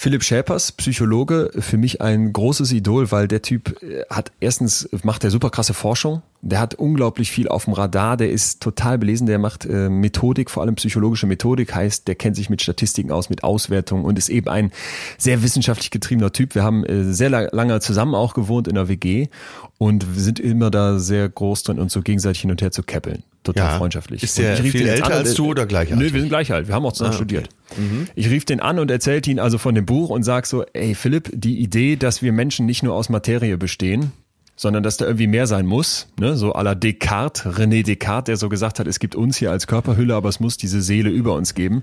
Philipp Schäpers, Psychologe, für mich ein großes Idol, weil der Typ äh, hat erstens macht er super krasse Forschung, der hat unglaublich viel auf dem Radar, der ist total belesen, der macht äh, Methodik, vor allem psychologische Methodik, heißt, der kennt sich mit Statistiken aus, mit Auswertungen und ist eben ein sehr wissenschaftlich getriebener Typ. Wir haben äh, sehr lange zusammen auch gewohnt in der WG und sind immer da sehr groß drin, uns so gegenseitig hin und her zu käppeln total ja. freundschaftlich. Ist der viel älter an, als du oder gleich alt? Nö, wir sind gleich alt. Wir haben auch zusammen ah, okay. studiert. Mhm. Ich rief den an und erzählte ihn also von dem Buch und sag so, ey Philipp, die Idee, dass wir Menschen nicht nur aus Materie bestehen, sondern dass da irgendwie mehr sein muss, ne? so à la Descartes, René Descartes, der so gesagt hat, es gibt uns hier als Körperhülle, aber es muss diese Seele über uns geben.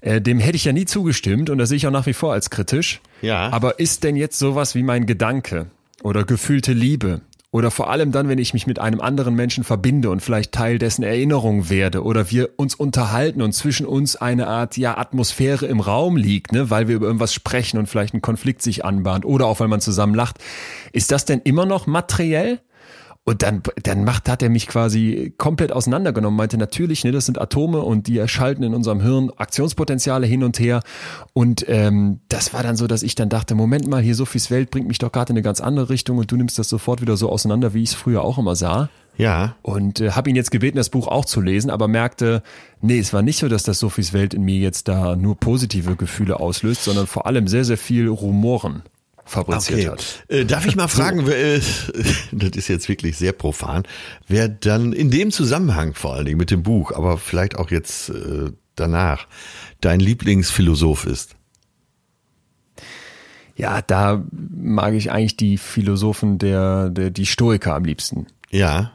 Äh, dem hätte ich ja nie zugestimmt und das sehe ich auch nach wie vor als kritisch. Ja. Aber ist denn jetzt sowas wie mein Gedanke oder gefühlte Liebe oder vor allem dann, wenn ich mich mit einem anderen Menschen verbinde und vielleicht Teil dessen Erinnerung werde oder wir uns unterhalten und zwischen uns eine Art ja Atmosphäre im Raum liegt, ne, weil wir über irgendwas sprechen und vielleicht ein Konflikt sich anbahnt oder auch weil man zusammen lacht, ist das denn immer noch materiell? Und dann, dann macht, hat er mich quasi komplett auseinandergenommen, meinte natürlich, ne, das sind Atome und die erschalten in unserem Hirn Aktionspotenziale hin und her. Und ähm, das war dann so, dass ich dann dachte, Moment mal, hier Sophies Welt bringt mich doch gerade in eine ganz andere Richtung und du nimmst das sofort wieder so auseinander, wie ich es früher auch immer sah. Ja. Und äh, habe ihn jetzt gebeten, das Buch auch zu lesen, aber merkte, nee, es war nicht so, dass das Sophies Welt in mir jetzt da nur positive Gefühle auslöst, sondern vor allem sehr, sehr viel Rumoren fabriziert Okay. hat. Äh, darf ich mal fragen, wer, äh, das ist jetzt wirklich sehr profan, wer dann in dem Zusammenhang vor allen Dingen mit dem Buch, aber vielleicht auch jetzt äh, danach, dein Lieblingsphilosoph ist? Ja, da mag ich eigentlich die Philosophen der, der die Stoiker am liebsten. Ja.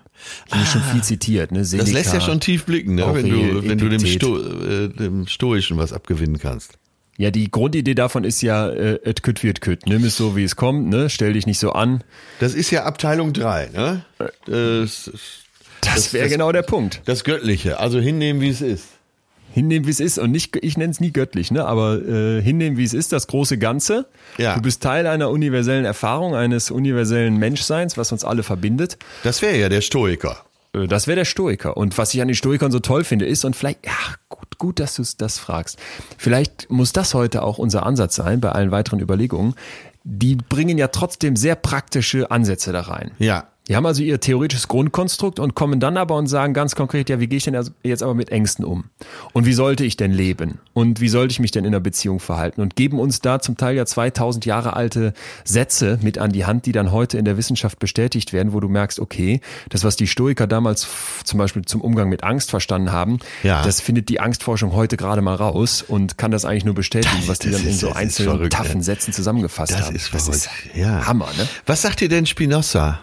Die ah, schon viel zitiert, ne? Das Seneca, lässt ja schon tief blicken, ne? wenn du, wenn du dem. Sto äh, dem Stoischen was abgewinnen kannst. Ja, die Grundidee davon ist ja, äh, et kütt wird kütt. Nimm es so, wie es kommt, ne? Stell dich nicht so an. Das ist ja Abteilung 3, ne? Das, Das, Das- wäre genau der Punkt. das Göttliche, also hinnehmen, wie es ist. Hinnehmen, wie es ist und nicht, ich nenne es nie göttlich, ne? Aber äh, hinnehmen, wie es ist, das große Ganze. Ja. Du bist Teil einer universellen Erfahrung, eines universellen Menschseins, was uns alle verbindet. Das wäre ja der Stoiker. Äh, Das wäre der Stoiker. Und was ich an den Stoikern so toll finde, ist, und vielleicht, ja, gut, gut, dass du das fragst. Vielleicht muss das heute auch unser Ansatz sein bei allen weiteren Überlegungen. Die bringen ja trotzdem sehr praktische Ansätze da rein. Ja. Die haben also ihr theoretisches Grundkonstrukt und kommen dann aber und sagen ganz konkret, ja, wie gehe ich denn jetzt aber mit Ängsten um? Und wie sollte ich denn leben? Und wie sollte ich mich denn in einer Beziehung verhalten? Und geben uns da zum Teil ja 2000 Jahre alte Sätze mit an die Hand, die dann heute in der Wissenschaft bestätigt werden, wo du merkst, okay, das, was die Stoiker damals zum Beispiel zum Umgang mit Angst verstanden haben, Ja. das findet die Angstforschung heute gerade mal raus und kann das eigentlich nur bestätigen, Das- was die dann in ist- so das ist einzelnen verrückt, taffen. Sätzen zusammengefasst Das haben. ist das ist ja. Hammer, ne? Was sagt dir denn Spinoza?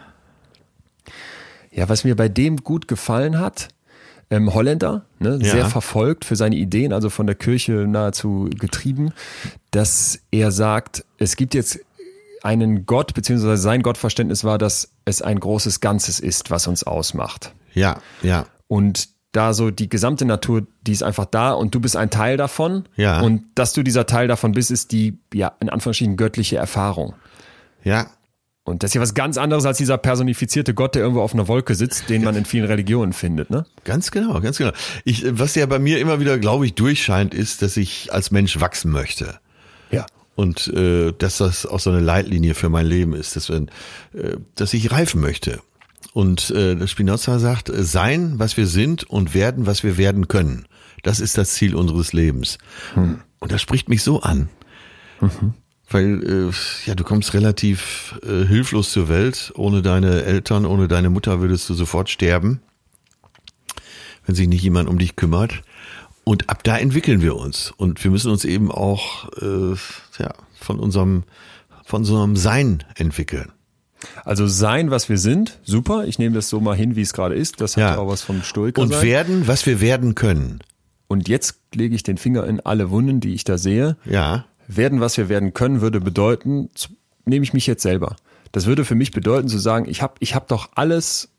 Ja, was mir bei dem gut gefallen hat, ähm, Holländer, ne, Ja. sehr verfolgt für seine Ideen, also von der Kirche nahezu getrieben, dass er sagt, es gibt jetzt einen Gott, beziehungsweise sein Gottverständnis war, dass es ein großes Ganzes ist, was uns ausmacht. Ja, ja. Und da so die gesamte Natur, die ist einfach da und du bist ein Teil davon. Ja. Und dass du dieser Teil davon bist, ist die, ja, in Anführungsstrichen göttliche Erfahrung. Ja, Und das ist ja was ganz anderes als dieser personifizierte Gott, der irgendwo auf einer Wolke sitzt, den man in vielen Religionen findet, ne? ganz genau, ganz genau. Ich, was ja bei mir immer wieder, glaube ich, durchscheint, ist, dass ich als Mensch wachsen möchte. Ja. Und äh, dass das auch so eine Leitlinie für mein Leben ist, dass, wenn, äh, dass ich reifen möchte. Und äh, der Spinoza sagt, äh, sein, was wir sind und werden, was wir werden können. Das ist das Ziel unseres Lebens. Und das spricht mich so an. Weil äh, ja, du kommst relativ äh, hilflos zur Welt. Ohne deine Eltern, ohne deine Mutter würdest du sofort sterben, wenn sich nicht jemand um dich kümmert. Und ab da entwickeln wir uns. Und wir müssen uns eben auch äh, ja, von unserem von unserem Sein entwickeln. Also sein, was wir sind, super. Ich nehme das so mal hin, wie es gerade ist. Das hat Ja. auch was vom Stoiker Und sein. werden, was wir werden können. Und jetzt lege ich den Finger in alle Wunden, die ich da sehe. Ja, Werden, was wir werden können, würde bedeuten, nehme ich mich jetzt selber. Das würde für mich bedeuten zu sagen, ich habe ich hab doch alles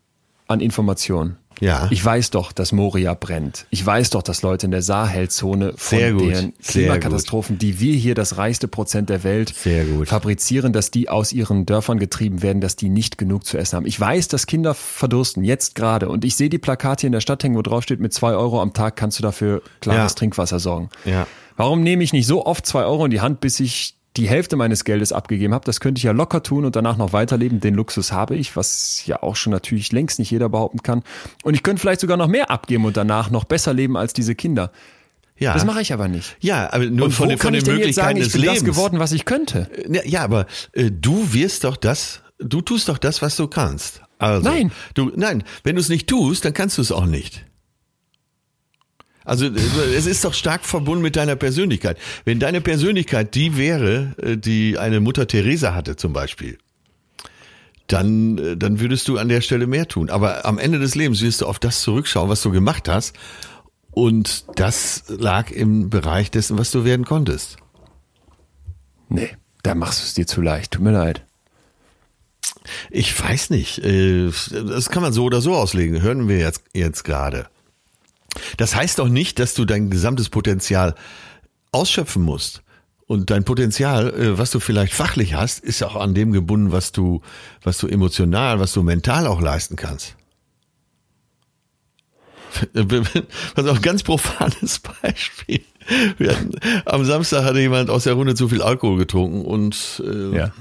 an Informationen. Ja. Ich weiß doch, dass Moria brennt. Ich weiß doch, dass Leute in der Sahelzone von den Klimakatastrophen, die wir hier das reichste Prozent der Welt Sehr gut. fabrizieren, dass die aus ihren Dörfern getrieben werden, dass die nicht genug zu essen haben. Ich weiß, dass Kinder verdursten, jetzt gerade. Und ich sehe die Plakate hier in der Stadt hängen, wo drauf steht, mit zwei Euro am Tag kannst du dafür klares Ja. Trinkwasser sorgen. Ja. Warum nehme ich nicht so oft zwei Euro in die Hand, bis ich die Hälfte meines Geldes abgegeben habe? Das könnte ich ja locker tun und danach noch weiterleben. Den Luxus habe ich, was ja auch schon natürlich längst nicht jeder behaupten kann. Und ich könnte vielleicht sogar noch mehr abgeben und danach noch besser leben als diese Kinder. ja. Das mache ich aber nicht. Ja, aber nur Und von, den- von kann den jetzt sagen, Möglichkeiten ich des bin Lebens. das geworden, was ich könnte? Ja, Ja, aber äh, du wirst doch das, du tust doch das, was du kannst. Also, Nein. Du, nein, wenn du es nicht tust, dann kannst du es auch nicht. Also äh, es ist doch stark verbunden mit deiner Persönlichkeit. Wenn deine Persönlichkeit die wäre, äh, die eine Mutter Teresa hatte zum Beispiel, dann, äh, dann würdest du an der Stelle mehr tun. Aber am Ende des Lebens wirst du auf das zurückschauen, was du gemacht hast Und das lag im Bereich dessen, was du werden konntest. Nee, da machst du es dir zu leicht. Tut mir leid. Ich weiß nicht. Das kann man so oder so auslegen. Hören wir jetzt, jetzt gerade. Das heißt doch nicht, dass du dein gesamtes Potenzial ausschöpfen musst. Und dein Potenzial, äh, was du vielleicht fachlich hast, ist auch an dem gebunden, was du, was du emotional, was du mental auch leisten kannst. Was auch ein ganz profanes Beispiel. Hatten, am Samstag hatte jemand aus der Runde zu viel Alkohol getrunken und äh, Ja.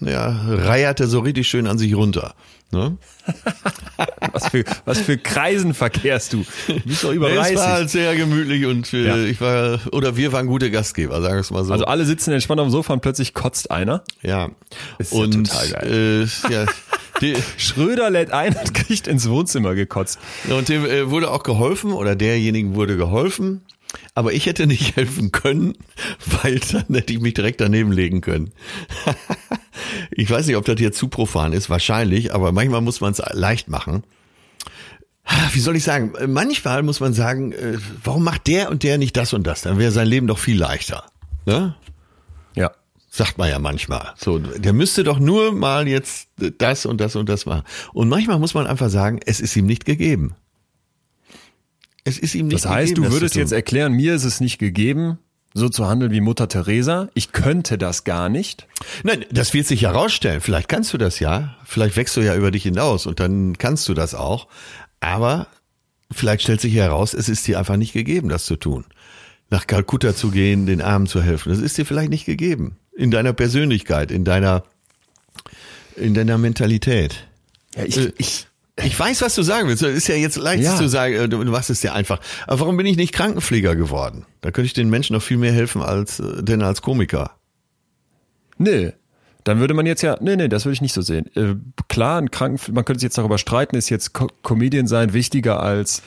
ja, reierte so richtig schön an sich runter. Ne? Was für, was für Kreisen verkehrst du? Du bist doch über Es 30. war halt sehr gemütlich und äh, Ja. ich war, oder wir waren gute Gastgeber, sagen wir es mal so. Also alle sitzen entspannt auf dem Sofa und plötzlich kotzt einer. ja. Ist ja und total Äh, ja, die, Schröder lädt ein und kriegt ins Wohnzimmer gekotzt. und dem äh, wurde auch geholfen oder derjenigen wurde geholfen. Aber ich hätte nicht helfen können, weil dann hätte ich mich direkt daneben legen können. ich weiß nicht, ob das hier zu profan ist, wahrscheinlich, aber manchmal muss man es leicht machen. Wie soll ich sagen? Manchmal muss man sagen, äh, warum macht der und der nicht das und das? Dann wäre sein Leben doch viel leichter. Ne? Ja. Sagt man ja manchmal. So, der müsste doch nur mal jetzt das und das und das machen. Und manchmal muss man einfach sagen, es ist ihm nicht gegeben. Es ist ihm nicht Das heißt, gegeben. du würdest jetzt erklären, mir ist es nicht gegeben, so zu handeln wie Mutter Teresa. Ich könnte das gar nicht. Nein, das wird sich herausstellen. Vielleicht kannst du das ja. Vielleicht wächst du ja über dich hinaus und dann kannst du das auch. Aber vielleicht stellt sich heraus, es ist dir einfach nicht gegeben, das zu tun. Nach Kalkutta zu gehen, den Armen zu helfen. Das ist dir vielleicht nicht gegeben. In deiner Persönlichkeit, in deiner, in deiner Mentalität. Ja, ich, Äh, ich, Ich weiß, was du sagen willst. Es ist ja jetzt leicht Ja. zu sagen, äh, du machst es dir einfach. Aber warum bin ich nicht Krankenpfleger geworden? Da könnte ich den Menschen noch viel mehr helfen als, äh, denn als Komiker. nee. Dann würde man jetzt ja, nee, nee, das würde ich nicht so sehen. Äh, klar, ein Kranken, man könnte sich jetzt darüber streiten, ist jetzt Co Comedian sein wichtiger als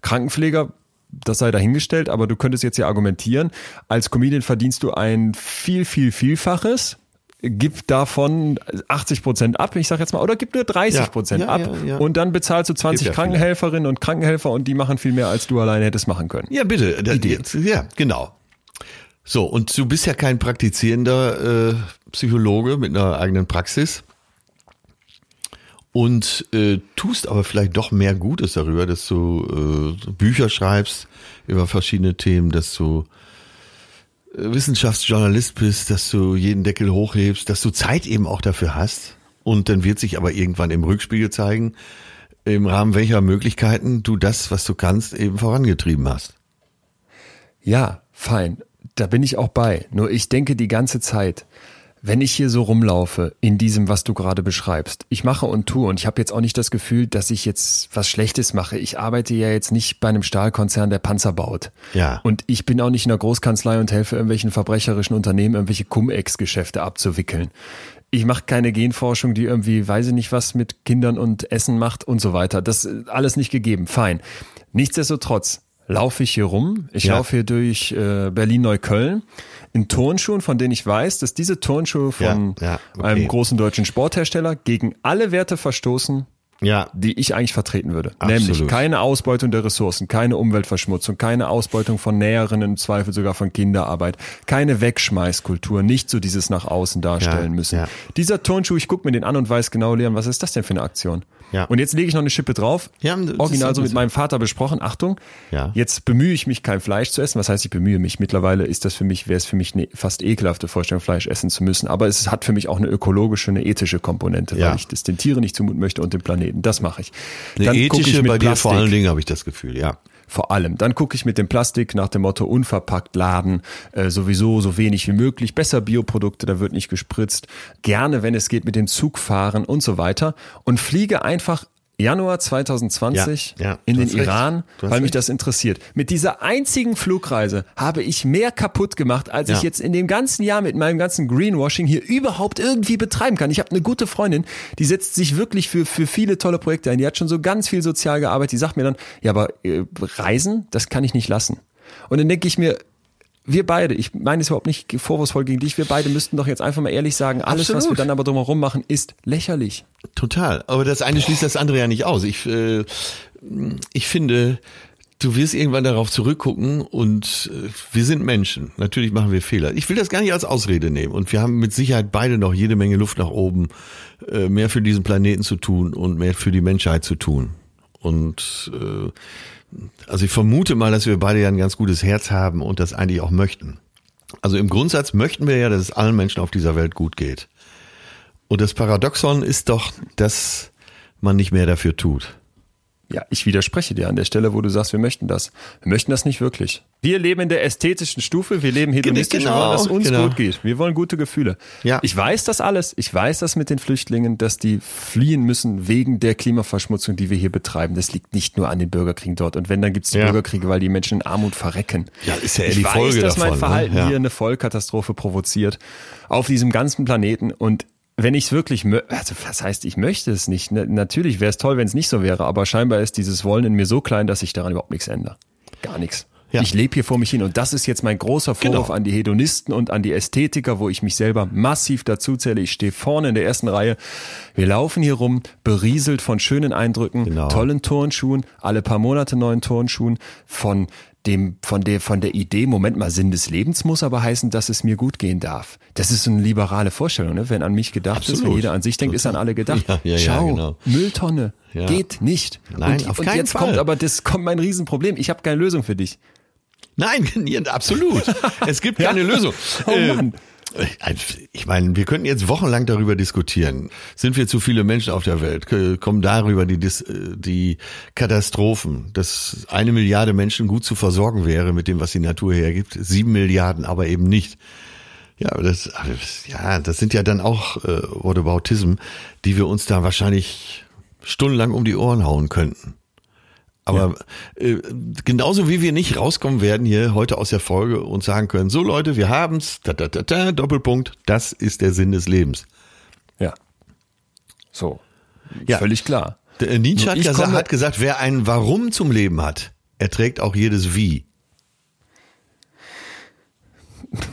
Krankenpfleger? Das sei dahingestellt, aber du könntest jetzt ja argumentieren, als Comedian verdienst du ein viel, viel, vielfaches, gib davon 80 Prozent ab, ich sag jetzt mal, oder gib nur 30 Prozent Ja, ab ja, ja. und dann bezahlst du 20 Gibt ja viele. Krankenhelferinnen und Krankenhelfer und die machen viel mehr, als du alleine hättest machen können. Ja, bitte. Jetzt, ja, genau. So, und du bist ja kein praktizierender äh, Psychologe mit einer eigenen Praxis und äh, tust aber vielleicht doch mehr Gutes darüber, dass du äh, Bücher schreibst über verschiedene Themen, dass du äh, Wissenschaftsjournalist bist, dass du jeden Deckel hochhebst, dass du Zeit eben auch dafür hast. Und dann wird sich aber irgendwann im Rückspiegel zeigen, im Rahmen welcher Möglichkeiten du das, was du kannst, eben vorangetrieben hast. Ja, fein. Da bin ich auch bei. Nur ich denke die ganze Zeit, wenn ich hier so rumlaufe in diesem, was du gerade beschreibst, ich mache und tue und ich habe jetzt auch nicht das Gefühl, dass ich jetzt was Schlechtes mache. Ich arbeite ja jetzt nicht bei einem Stahlkonzern, der Panzer baut. Ja. Und ich bin auch nicht in der Großkanzlei und helfe irgendwelchen verbrecherischen Unternehmen, irgendwelche Cum-Ex-Geschäfte abzuwickeln. Ich mache keine Genforschung, die irgendwie, weiß ich nicht was, mit Kindern und Essen macht und so weiter. Das ist alles nicht gegeben. Fein. Nichtsdestotrotz laufe ich hier rum. Ich Ja. laufe hier durch äh, Berlin-Neukölln in Turnschuhen, von denen ich weiß, dass diese Turnschuhe von Ja, ja, okay. einem großen deutschen Sporthersteller gegen alle Werte verstoßen, Ja, die ich eigentlich vertreten würde. Absolut. Nämlich keine Ausbeutung der Ressourcen, keine Umweltverschmutzung, keine Ausbeutung von Näherinnen, im Zweifel sogar von Kinderarbeit, keine Wegschmeißkultur, nicht so dieses nach außen darstellen Ja, müssen. ja. Dieser Turnschuh, ich gucke mir den an und weiß genau, Leon, was ist das denn für eine Aktion? Ja. Und jetzt lege ich noch eine Schippe drauf. Ja, Original so mit meinem Vater besprochen. Achtung. Ja. Jetzt bemühe ich mich, kein Fleisch zu essen. Was heißt, ich bemühe mich? Mittlerweile ist das für mich, wäre es für mich eine fast ekelhafte Vorstellung, Fleisch essen zu müssen. Aber es hat für mich auch eine ökologische, eine ethische Komponente, weil ich das den Tieren nicht zumuten möchte und dem Planeten. Das mache ich. eine gucke ich ethische mit bei dir vor allen Dingen habe ich das Gefühl, ja. Vor allem. Dann gucke ich mit dem Plastik nach dem Motto unverpackt laden, äh, sowieso so wenig wie möglich, besser Bioprodukte, da wird nicht gespritzt, gerne, wenn es geht, mit dem Zug fahren und so weiter und fliege einfach Januar 2020 Ja, ja, in den. Iran, weil mich recht. das interessiert. Mit dieser einzigen Flugreise habe ich mehr kaputt gemacht, als Ja. ich jetzt in dem ganzen Jahr mit meinem ganzen Greenwashing hier überhaupt irgendwie betreiben kann. Ich habe eine gute Freundin, die setzt sich wirklich für, für viele tolle Projekte ein. Die hat schon so ganz viel sozial gearbeitet. Die sagt mir dann, ja, aber äh, Reisen, das kann ich nicht lassen. Und dann denke ich mir, wir beide, ich meine es überhaupt nicht vorwurfsvoll gegen dich, wir beide müssten doch jetzt einfach mal ehrlich sagen, alles, was wir Absolut. dann aber drumherum machen, ist lächerlich. Total. Aber das eine schließt das andere ja nicht aus. Ich, äh, ich finde, du wirst irgendwann darauf zurückgucken und äh, wir sind Menschen. Natürlich machen wir Fehler. Ich will das gar nicht als Ausrede nehmen und wir haben mit Sicherheit beide noch jede Menge Luft nach oben, äh, mehr für diesen Planeten zu tun und mehr für die Menschheit zu tun. Und äh, also ich vermute mal, dass wir beide ja ein ganz gutes Herz haben und das eigentlich auch möchten. Also im Grundsatz möchten wir ja, dass es allen Menschen auf dieser Welt gut geht. Und das Paradoxon ist doch, dass man nicht mehr dafür tut. Ja, ich widerspreche dir an der Stelle, wo du sagst, wir möchten das. Wir möchten das nicht wirklich. Wir leben in der ästhetischen Stufe, wir leben hedonistisch, genau, wir wollen, dass uns genau. gut geht. Wir wollen gute Gefühle. Ja. Ich weiß das alles. Ich weiß das mit den Flüchtlingen, dass die fliehen müssen wegen der Klimaverschmutzung, die wir hier betreiben. Das liegt nicht nur an den Bürgerkriegen dort. Und wenn, dann gibt es die ja. Bürgerkriege, weil die Menschen in Armut verrecken. Ja, ist ja ich die Folge weiß, dass davon, mein Verhalten ne? ja. hier eine Vollkatastrophe provoziert auf diesem ganzen Planeten. Und wenn ich es wirklich, also was heißt, ich möchte es nicht. Natürlich wäre es toll, wenn es nicht so wäre, aber scheinbar ist dieses Wollen in mir so klein, dass ich daran überhaupt nichts ändere. Gar nichts. Ja. Ich lebe hier vor mich hin und das ist jetzt mein großer Vorwurf genau. an die Hedonisten und an die Ästhetiker, wo ich mich selber massiv dazu zähle. Ich stehe vorne in der ersten Reihe. Wir laufen hier rum, berieselt von schönen Eindrücken, genau. tollen Turnschuhen, alle paar Monate neuen Turnschuhen, von dem, von der, von der Idee, Moment mal, Sinn des Lebens muss aber heißen, dass es mir gut gehen darf. Das ist so eine liberale Vorstellung, ne? Wenn an mich gedacht Absolut. ist, wenn jeder an sich denkt, ist an alle gedacht. Ja, ja, Schau, ja, genau. Mülltonne, geht nicht. Nein, und, auf und keinen jetzt Fall. kommt aber, das kommt mein Riesenproblem. Ich habe keine Lösung für dich. Nein, absolut. Es gibt keine Lösung. Oh Mann. Ich meine, wir könnten jetzt wochenlang darüber diskutieren. Sind wir zu viele Menschen auf der Welt? Kommen darüber die, die Katastrophen, dass eine Milliarde Menschen gut zu versorgen wäre mit dem, was die Natur hergibt, sieben Milliarden aber eben nicht. Ja, das, ja, das sind ja dann auch äh, Whataboutism, die wir uns da wahrscheinlich stundenlang um die Ohren hauen könnten. Aber ja. äh, genauso wie wir nicht rauskommen werden hier heute aus der Folge und sagen können, so Leute, wir haben's, da, da, da, da, Doppelpunkt, das ist der Sinn des Lebens. Ja. So. Ja. Völlig klar. Der, äh, Nietzsche hat, gesagt, hat gesagt, wer ein Warum zum Leben hat, erträgt auch jedes Wie.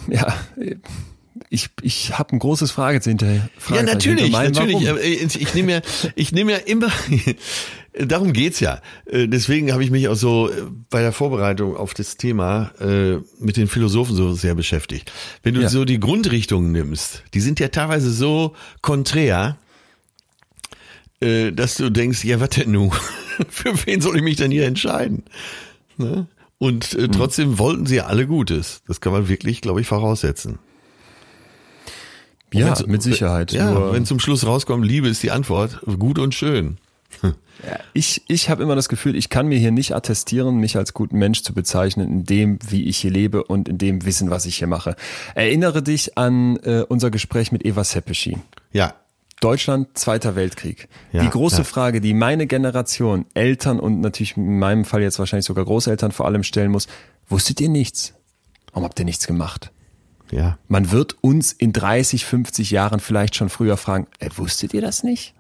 Ja, ich, ich habe ein großes Fragezeichen Frage Ja, natürlich, natürlich. Warum? Ich nehme ja, ich nehme ja immer, darum geht's ja. Äh, deswegen habe ich mich auch so äh, bei der Vorbereitung auf das Thema äh, mit den Philosophen so sehr beschäftigt. Wenn du ja. so die Grundrichtungen nimmst, die sind ja teilweise so konträr, dass du denkst, ja, was denn nun? Für wen soll ich mich denn hier entscheiden? Ne? Und hm. trotzdem wollten sie ja alle Gutes. Das kann man wirklich, glaube ich, voraussetzen. Ja, mit Sicherheit. Ja, wenn zum Schluss rauskommt, Liebe ist die Antwort, gut und schön. Ich ich habe immer das Gefühl, ich kann mir hier nicht attestieren, mich als guten Mensch zu bezeichnen, in dem, wie ich hier lebe und in dem Wissen, was ich hier mache. Erinnere dich an äh, unser Gespräch mit Eva Seppeschi. Ja. Deutschland, Zweiter Weltkrieg. Ja, die große ja. Frage, die meine Generation, Eltern und natürlich in meinem Fall jetzt wahrscheinlich sogar Großeltern vor allem stellen muss, wusstet ihr nichts? Warum habt ihr nichts gemacht? Ja. Man wird uns in 30, 50 Jahren vielleicht schon früher fragen, äh, wusstet ihr das nicht?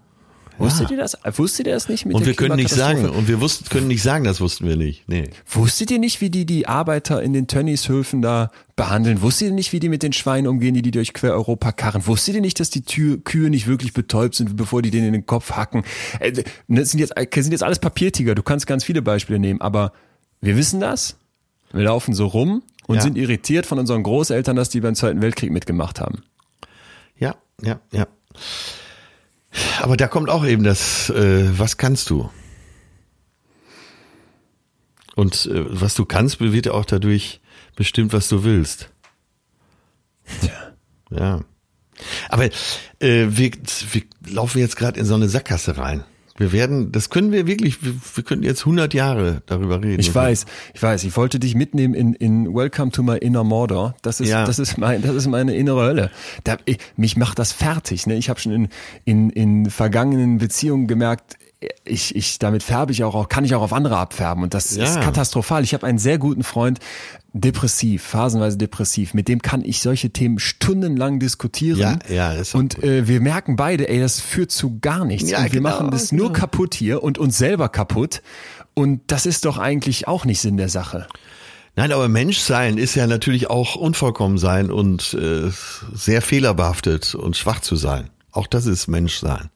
Wusstet ja. ihr das? Äh, wusstet ihr das nicht mit Und wir können nicht sagen, und wir wussten, können nicht sagen, das wussten wir nicht. Nee. Wusstet ihr nicht, wie die die Arbeiter in den Tönnieshöfen da behandeln? Wusstet ihr nicht, wie die mit den Schweinen umgehen, die die durch quer Europa karren? Wusstet ihr nicht, dass die Tür, Kühe nicht wirklich betäubt sind, bevor die denen in den Kopf hacken? Äh, Das sind jetzt, das sind jetzt alles Papiertiger. Du kannst ganz viele Beispiele nehmen, aber wir wissen das. Wir laufen so rum und Ja. sind irritiert von unseren Großeltern, dass die beim Zweiten Weltkrieg mitgemacht haben. Ja, ja, ja. Aber da kommt auch eben das, äh, was kannst du? Und äh, was du kannst, wird ja auch dadurch bestimmt, was du willst. Tja. Ja. Aber äh, wir, wir laufen jetzt gerade in so eine Sackgasse rein. Wir werden, das können wir wirklich, wir, wir könnten jetzt 100 Jahre darüber reden. Ich weiß, ich weiß. Ich wollte dich mitnehmen in, in Welcome to my inner Mordor. Das ist, Ja. das ist mein, das ist meine innere Hölle. Da, ich, mich macht das fertig. Ne? Ich habe schon in, in, in vergangenen Beziehungen gemerkt, ich, ich, damit färbe ich auch, kann ich auch auf andere abfärben. Und das Ja. ist katastrophal. Ich habe einen sehr guten Freund, depressiv, phasenweise depressiv. Mit dem kann ich solche Themen stundenlang diskutieren. Ja, ja, ist Und äh, wir merken beide, ey, das führt zu gar nichts. Ja, und wir genau, machen das nur genau. kaputt hier und uns selber kaputt. Und das ist doch eigentlich auch nicht Sinn der Sache. Nein, aber Menschsein ist ja natürlich auch unvollkommen sein und äh, sehr fehlerbehaftet und schwach zu sein. Auch das ist Menschsein.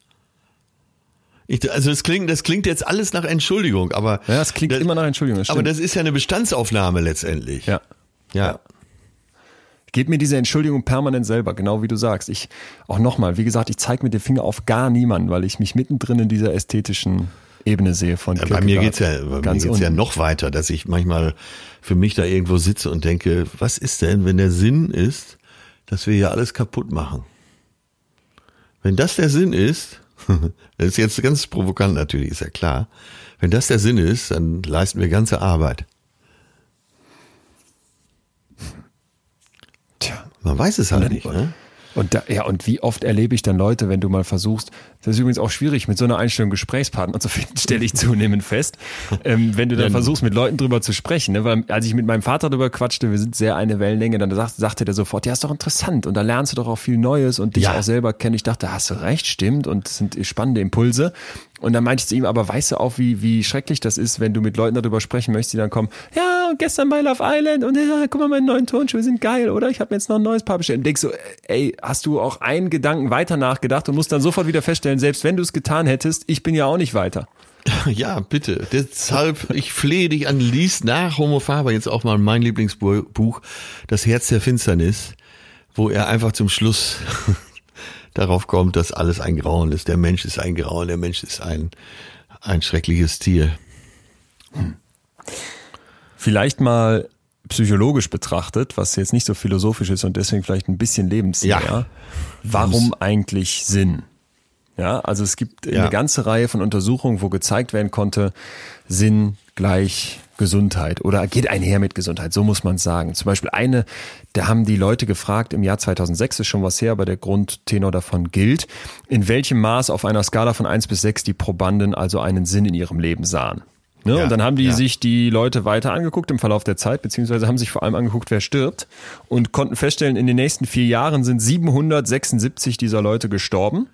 Ich, also das klingt, das klingt jetzt alles nach Entschuldigung, aber ja, es klingt das, immer nach Entschuldigung. Das aber das ist ja eine Bestandsaufnahme letztendlich. Ja, ja. ja. Gib mir diese Entschuldigung permanent selber, genau wie du sagst. Ich auch nochmal, wie gesagt, ich zeige mit dem Finger auf gar niemanden, weil ich mich mittendrin in dieser ästhetischen Ebene sehe von ja, Bei mir geht's ja, bei mir geht's ja noch weiter, dass ich manchmal für mich da irgendwo sitze und denke, was ist denn, wenn der Sinn ist, dass wir hier alles kaputt machen? Wenn das der Sinn ist, das ist jetzt ganz provokant natürlich, ist ja klar. Wenn das der Sinn ist, dann leisten wir ganze Arbeit. Tja. Man weiß es halt nicht, ne? Und da, ja, und wie oft erlebe ich dann Leute, wenn du mal versuchst, das ist übrigens auch schwierig, mit so einer Einstellung Gesprächspartner zu finden, stelle ich zunehmend fest. Ähm, wenn du dann versuchst, mit Leuten drüber zu sprechen, ne? weil als ich mit meinem Vater drüber quatschte, wir sind sehr eine Wellenlänge, dann sagt, sagte der sofort, ja, ist doch interessant und da lernst du doch auch viel Neues und dich ja. auch selber kennen. Ich dachte, hast du recht, stimmt und das sind spannende Impulse. Und dann meinte ich zu ihm, aber weißt du auch, wie, wie schrecklich das ist, wenn du mit Leuten darüber sprechen möchtest, die dann kommen, ja, gestern bei Love Island und ja, guck mal, meine neuen Tonschuhe sind geil, oder? Ich habe mir jetzt noch ein neues Paar bestellt. Und denkst so, ey, hast du auch einen Gedanken weiter nachgedacht und musst dann sofort wieder feststellen, selbst wenn du es getan hättest, ich bin ja auch nicht weiter. Ja, bitte. Deshalb, ich flehe dich an, lies nach Homo Faber jetzt auch mal mein Lieblingsbuch, Das Herz der Finsternis, wo er einfach zum Schluss darauf kommt, dass alles ein Grauen ist. Der Mensch ist ein Grauen, der Mensch ist ein, ein schreckliches Tier. Hm. Vielleicht mal psychologisch betrachtet, was jetzt nicht so philosophisch ist und deswegen vielleicht ein bisschen lebensnäher. Ja. Warum eigentlich Sinn? Ja, also es gibt ja. eine ganze Reihe von Untersuchungen, wo gezeigt werden konnte, Sinn gleich Gesundheit oder geht einher mit Gesundheit, so muss man sagen. Zum Beispiel eine, da haben die Leute gefragt, im Jahr 2006 ist schon was her, aber der Grundtenor davon gilt, in welchem Maß auf einer Skala von eins bis sechs die Probanden also einen Sinn in ihrem Leben sahen. Ne? Ja, und dann haben die ja. sich die Leute weiter angeguckt im Verlauf der Zeit, beziehungsweise haben sich vor allem angeguckt, wer stirbt und konnten feststellen, in den nächsten vier Jahren sind 776 dieser Leute gestorben.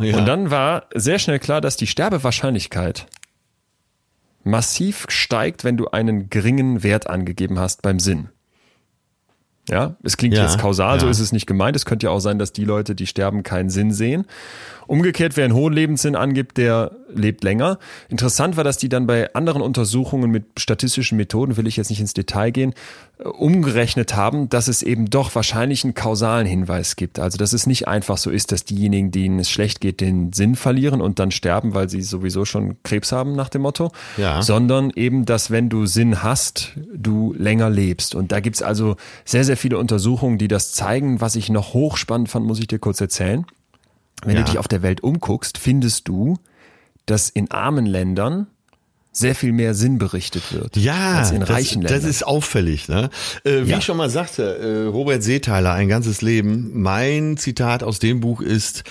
Ja. Und dann war sehr schnell klar, dass die Sterbewahrscheinlichkeit massiv steigt, wenn du einen geringen Wert angegeben hast beim Sinn. Ja, es klingt ja, jetzt kausal, ja. so ist es nicht gemeint. Es könnte ja auch sein, dass die Leute, die sterben, keinen Sinn sehen. Umgekehrt, wer einen hohen Lebenssinn angibt, der lebt länger. Interessant war, dass die dann bei anderen Untersuchungen mit statistischen Methoden, will ich jetzt nicht ins Detail gehen, äh, umgerechnet haben, dass es eben doch wahrscheinlich einen kausalen Hinweis gibt. Also, dass es nicht einfach so ist, dass diejenigen, denen es schlecht geht, den Sinn verlieren und dann sterben, weil sie sowieso schon Krebs haben nach dem Motto, ja. sondern eben, dass wenn du Sinn hast, du länger lebst. Und da gibt's also sehr, sehr viele Untersuchungen, die das zeigen. Was ich noch hochspannend fand, muss ich dir kurz erzählen. Wenn ja. du dich auf der Welt umguckst, findest du, dass in armen Ländern sehr viel mehr Sinn berichtet wird ja, als in reichen das, Ländern. Das ist auffällig. Ne? Äh, wie ja. ich schon mal sagte, äh, Robert Seethaler, ein ganzes Leben. Mein Zitat aus dem Buch ist,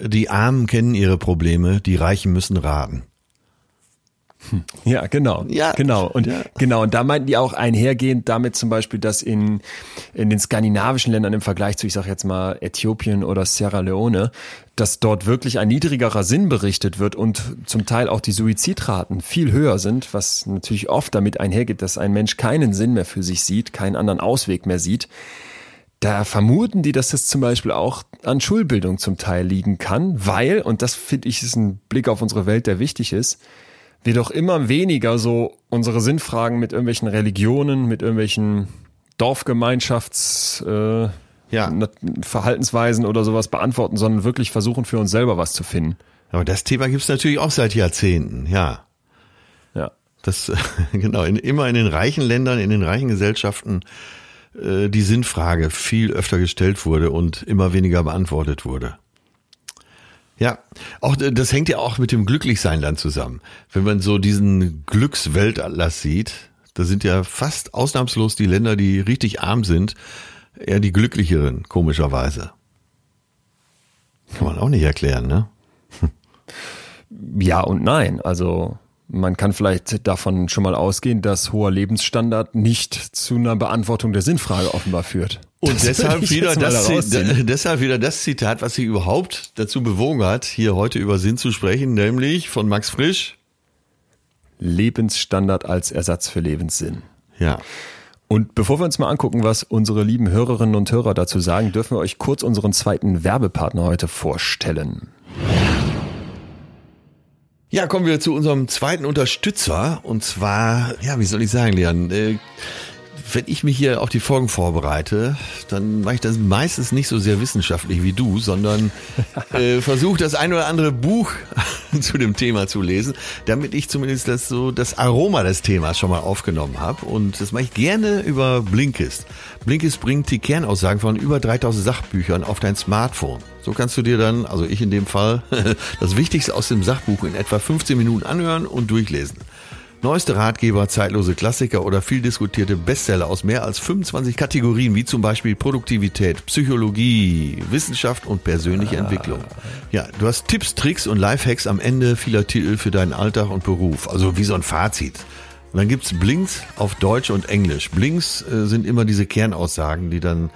die Armen kennen ihre Probleme, die Reichen müssen raten. Ja, genau. Ja. Genau. Und ja. genau. Und da meinten die auch einhergehend damit zum Beispiel, dass in, in den skandinavischen Ländern im Vergleich zu, ich sag jetzt mal, Äthiopien oder Sierra Leone, dass dort wirklich ein niedrigerer Sinn berichtet wird und zum Teil auch die Suizidraten viel höher sind, was natürlich oft damit einhergeht, dass ein Mensch keinen Sinn mehr für sich sieht, keinen anderen Ausweg mehr sieht. Da vermuten die, dass das zum Beispiel auch an Schulbildung zum Teil liegen kann, weil, und das finde ich ist ein Blick auf unsere Welt, der wichtig ist, wir doch immer weniger so unsere Sinnfragen mit irgendwelchen Religionen, mit irgendwelchen Dorfgemeinschafts äh, ja. Verhaltensweisen oder sowas beantworten, sondern wirklich versuchen für uns selber was zu finden. Aber das Thema gibt's natürlich auch seit Jahrzehnten, ja. Ja. Das genau, in, immer in den reichen Ländern, in den reichen Gesellschaften äh, die Sinnfrage viel öfter gestellt wurde und immer weniger beantwortet wurde. Ja, auch das hängt ja auch mit dem Glücklichsein dann zusammen. Wenn man so diesen Glücksweltatlas sieht, da sind ja fast ausnahmslos die Länder, die richtig arm sind, eher die glücklicheren, komischerweise. Kann man auch nicht erklären, ne? Ja und nein. Also man kann vielleicht davon schon mal ausgehen, dass hoher Lebensstandard nicht zu einer Beantwortung der Sinnfrage offenbar führt. Und deshalb wieder, das, deshalb wieder das Zitat, was sie überhaupt dazu bewogen hat, hier heute über Sinn zu sprechen, nämlich von Max Frisch. Lebensstandard als Ersatz für Lebenssinn. Ja. Und bevor wir uns mal angucken, was unsere lieben Hörerinnen und Hörer dazu sagen, dürfen wir euch kurz unseren zweiten Werbepartner heute vorstellen. Ja, kommen wir zu unserem zweiten Unterstützer. Und zwar, ja, wie soll ich sagen, Leon? Äh, wenn ich mich hier auf die Folgen vorbereite, dann mache ich das meistens nicht so sehr wissenschaftlich wie du, sondern äh, versuche das ein oder andere Buch zu dem Thema zu lesen, damit ich zumindest das so das Aroma des Themas schon mal aufgenommen habe. Und das mache ich gerne über Blinkist. Blinkist bringt die Kernaussagen von über 3000 Sachbüchern auf dein Smartphone. So kannst du dir dann, also ich in dem Fall, das Wichtigste aus dem Sachbuch in etwa 15 Minuten anhören und durchlesen. Neueste Ratgeber, zeitlose Klassiker oder viel diskutierte Bestseller aus mehr als 25 Kategorien, wie zum Beispiel Produktivität, Psychologie, Wissenschaft und persönliche ah. Entwicklung. Ja, du hast Tipps, Tricks und Lifehacks am Ende vieler Titel für deinen Alltag und Beruf. Also wie so ein Fazit. Und dann gibt's Blinks auf Deutsch und Englisch. Blinks äh, sind immer diese Kernaussagen, die dann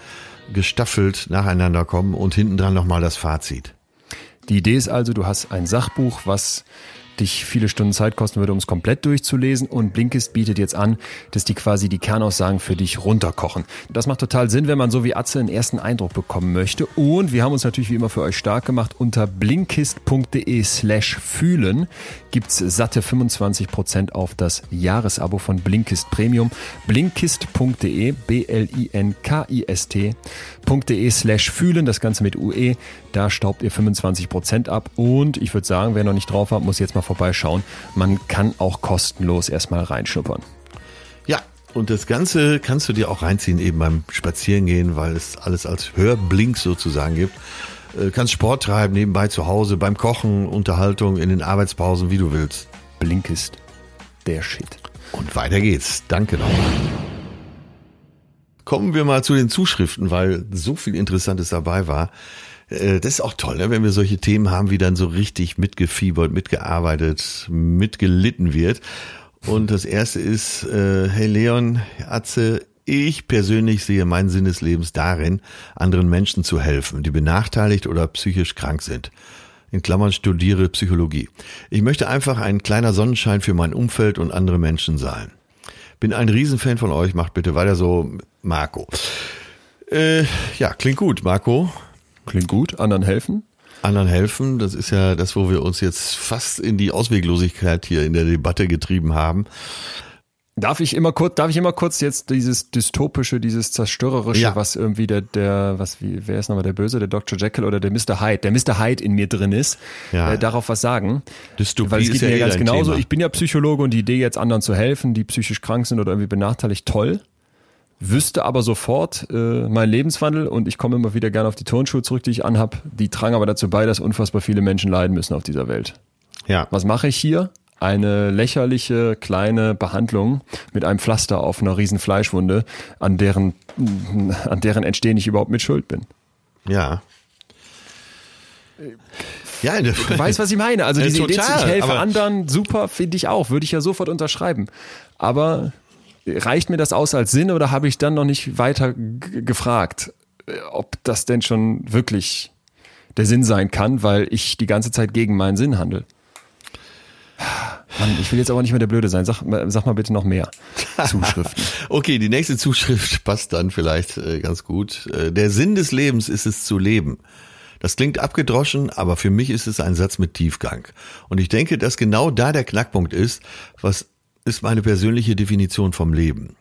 gestaffelt nacheinander kommen und hinten dran nochmal das Fazit. Die Idee ist also, du hast ein Sachbuch, was dich viele Stunden Zeit kosten würde, um es komplett durchzulesen. Und Blinkist bietet jetzt an, dass die quasi die Kernaussagen für dich runterkochen. Das macht total Sinn, wenn man so wie Atze einen ersten Eindruck bekommen möchte. Und wir haben uns natürlich wie immer für euch stark gemacht. Unter blinkist.de slash fühlen gibt's satte 25% auf das Jahresabo von Blinkist Premium. Blinkist.de, B-L-I-N-K-I-S-T.de slash fühlen, das Ganze mit UE. Da staubt ihr 25% ab. Und ich würde sagen, wer noch nicht drauf hat, muss jetzt mal vorbeischauen. Man kann auch kostenlos erstmal reinschnuppern. Ja, und das Ganze kannst du dir auch reinziehen, eben beim Spazierengehen, weil es alles als Hörblink sozusagen gibt. Äh, kannst Sport treiben, nebenbei zu Hause, beim Kochen, Unterhaltung, in den Arbeitspausen, wie du willst. Blinkist. Der Shit. Und weiter geht's. Danke nochmal. Kommen wir mal zu den Zuschriften, weil so viel Interessantes dabei war. Äh, das ist auch toll, ne? wenn wir solche Themen haben, wie dann so richtig mitgefiebert, mitgearbeitet, mitgelitten wird. Und das erste ist, äh, hey Leon, Atze, ich persönlich sehe meinen Sinn des Lebens darin, anderen Menschen zu helfen, die benachteiligt oder psychisch krank sind. In Klammern studiere Psychologie. Ich möchte einfach ein kleiner Sonnenschein für mein Umfeld und andere Menschen sein. Bin ein Riesenfan von euch, macht bitte weiter so, Marco. Äh, ja, klingt gut, Marco. Klingt gut. Anderen helfen? Anderen helfen, das ist ja das, wo wir uns jetzt fast in die Ausweglosigkeit hier in der Debatte getrieben haben. Darf ich immer kurz, darf ich immer kurz jetzt dieses dystopische, dieses zerstörerische, ja. was irgendwie der, der, was wie, wer ist nochmal der Böse, der Dr. Jekyll oder der Mr. Hyde, der Mr. Hyde in mir drin ist, ja. äh, darauf was sagen. Dystopie Weil es geht mir ja eh ganz genauso. Thema. Ich bin ja Psychologe und die Idee jetzt anderen zu helfen, die psychisch krank sind oder irgendwie benachteiligt, toll wüsste aber sofort äh, mein Lebenswandel und ich komme immer wieder gerne auf die Turnschuhe zurück, die ich anhab. Die tragen aber dazu bei, dass unfassbar viele Menschen leiden müssen auf dieser Welt. Ja. Was mache ich hier? Eine lächerliche kleine Behandlung mit einem Pflaster auf einer riesen Fleischwunde, an deren, an deren Entstehen ich überhaupt mit Schuld bin. Ja. Ja, du weißt, was ich meine. Also diese Idee, ich helfe anderen, super, finde ich auch, würde ich ja sofort unterschreiben. Aber reicht mir das aus als Sinn oder habe ich dann noch nicht weiter gefragt, äh, ob das denn schon wirklich der Sinn sein kann, weil ich die ganze Zeit gegen meinen Sinn handle? Mann, ich will jetzt aber nicht mehr der Blöde sein. Sag, sag mal bitte noch mehr Zuschriften. okay, die nächste Zuschrift passt dann vielleicht äh, ganz gut. Äh, der Sinn des Lebens ist es zu leben. Das klingt abgedroschen, aber für mich ist es ein Satz mit Tiefgang. Und ich denke, dass genau da der Knackpunkt ist, was ist meine persönliche Definition vom Leben.